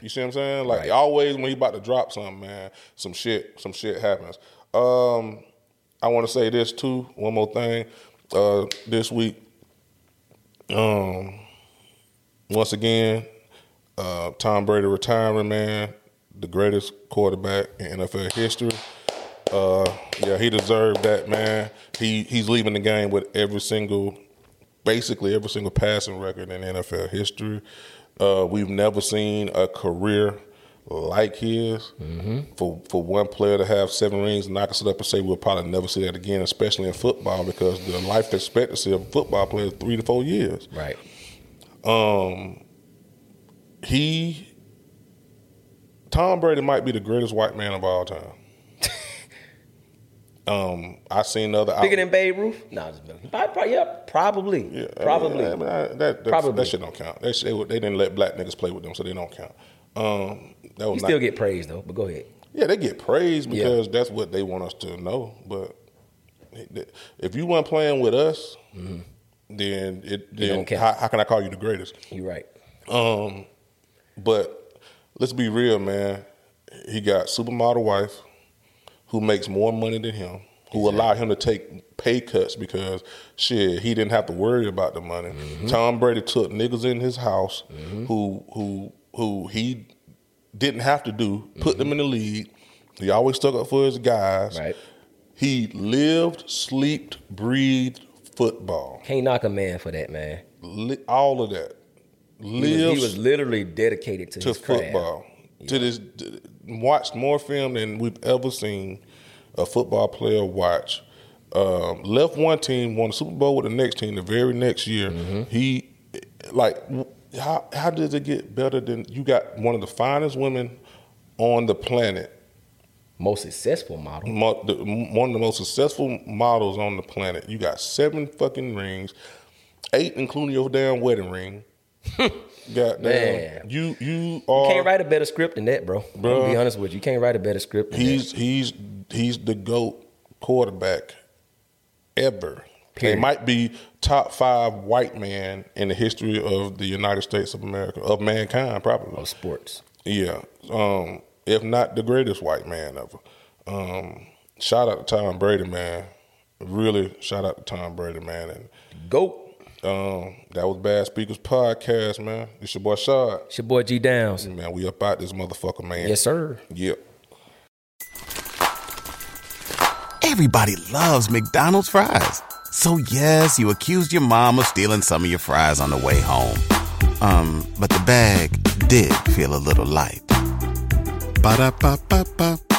You see what I'm saying? Like always when he about to drop something, man, some shit, some shit happens. Um, I want to say this too. One more thing. Uh, this week, um, once again, uh, Tom Brady retiring, man, the greatest quarterback in NFL history. Uh, yeah, he deserved that, man. He he's leaving the game with every single, basically every single passing record in NFL history. Uh, we've never seen a career like his. For for one player to have seven rings, and I knock us up and say we'll probably never see that again, especially in football, because the life expectancy of a football player is three to four years. Right. Um, he, Tom Brady might be the greatest white man of all time. Um, I seen other Bigger than Babe Ruth? No, just probably, yeah, probably, yeah, probably. I mean, I- that, that, Probably. that shit don't count. They, they, they didn't let black niggas play with them, so they don't count. Um, that was You not- still get praised though, but go ahead. yeah, they get praised Yeah. because that's what they want us to know. But if you weren't playing with us, then it then how, how can I call you the greatest? You're right. Um, but let's be real, man. He got supermodel wife who makes more money than him, who allowed him to take pay cuts because shit, he didn't have to worry about the money. Mm-hmm. Tom Brady took niggas in his house who who who he didn't have to do, put them in the league. He always stuck up for his guys. Right. He lived, slept, breathed football. Can't knock a man for that, man. Li- all of that. He was, he was literally dedicated to, to his craft. football. To this, watched more film than we've ever seen a football player watch. Um, left one team, won the Super Bowl with the next team. The very next year, Mm-hmm. he like how how does it get better than you got one of the finest women on the planet, Most successful model. mo- the, one of the most successful models on the planet. You got seven fucking rings, eight including your damn wedding ring. Goddamn, Man. you you You can't write a better script than that, bro. I'm be honest with you. You can't write a better script than He's he's he's the goat quarterback ever. He Period. might be top five white man in the history of the United States of America of mankind, probably. Of sports. Yeah, um, if not the greatest white man ever. Um, shout out to Tom Brady, man. Really, shout out to Tom Brady, man. And Goat. Um, that was Bad Speakers podcast, man. It's your boy Shad. It's your boy G Downs. Man, we up out this motherfucker, man. Yes, sir. Yep. Everybody loves McDonald's fries. So yes, you accused your mom of stealing some of your fries on the way home. Um, but the bag did feel a little light. Ba-da-ba-ba-ba.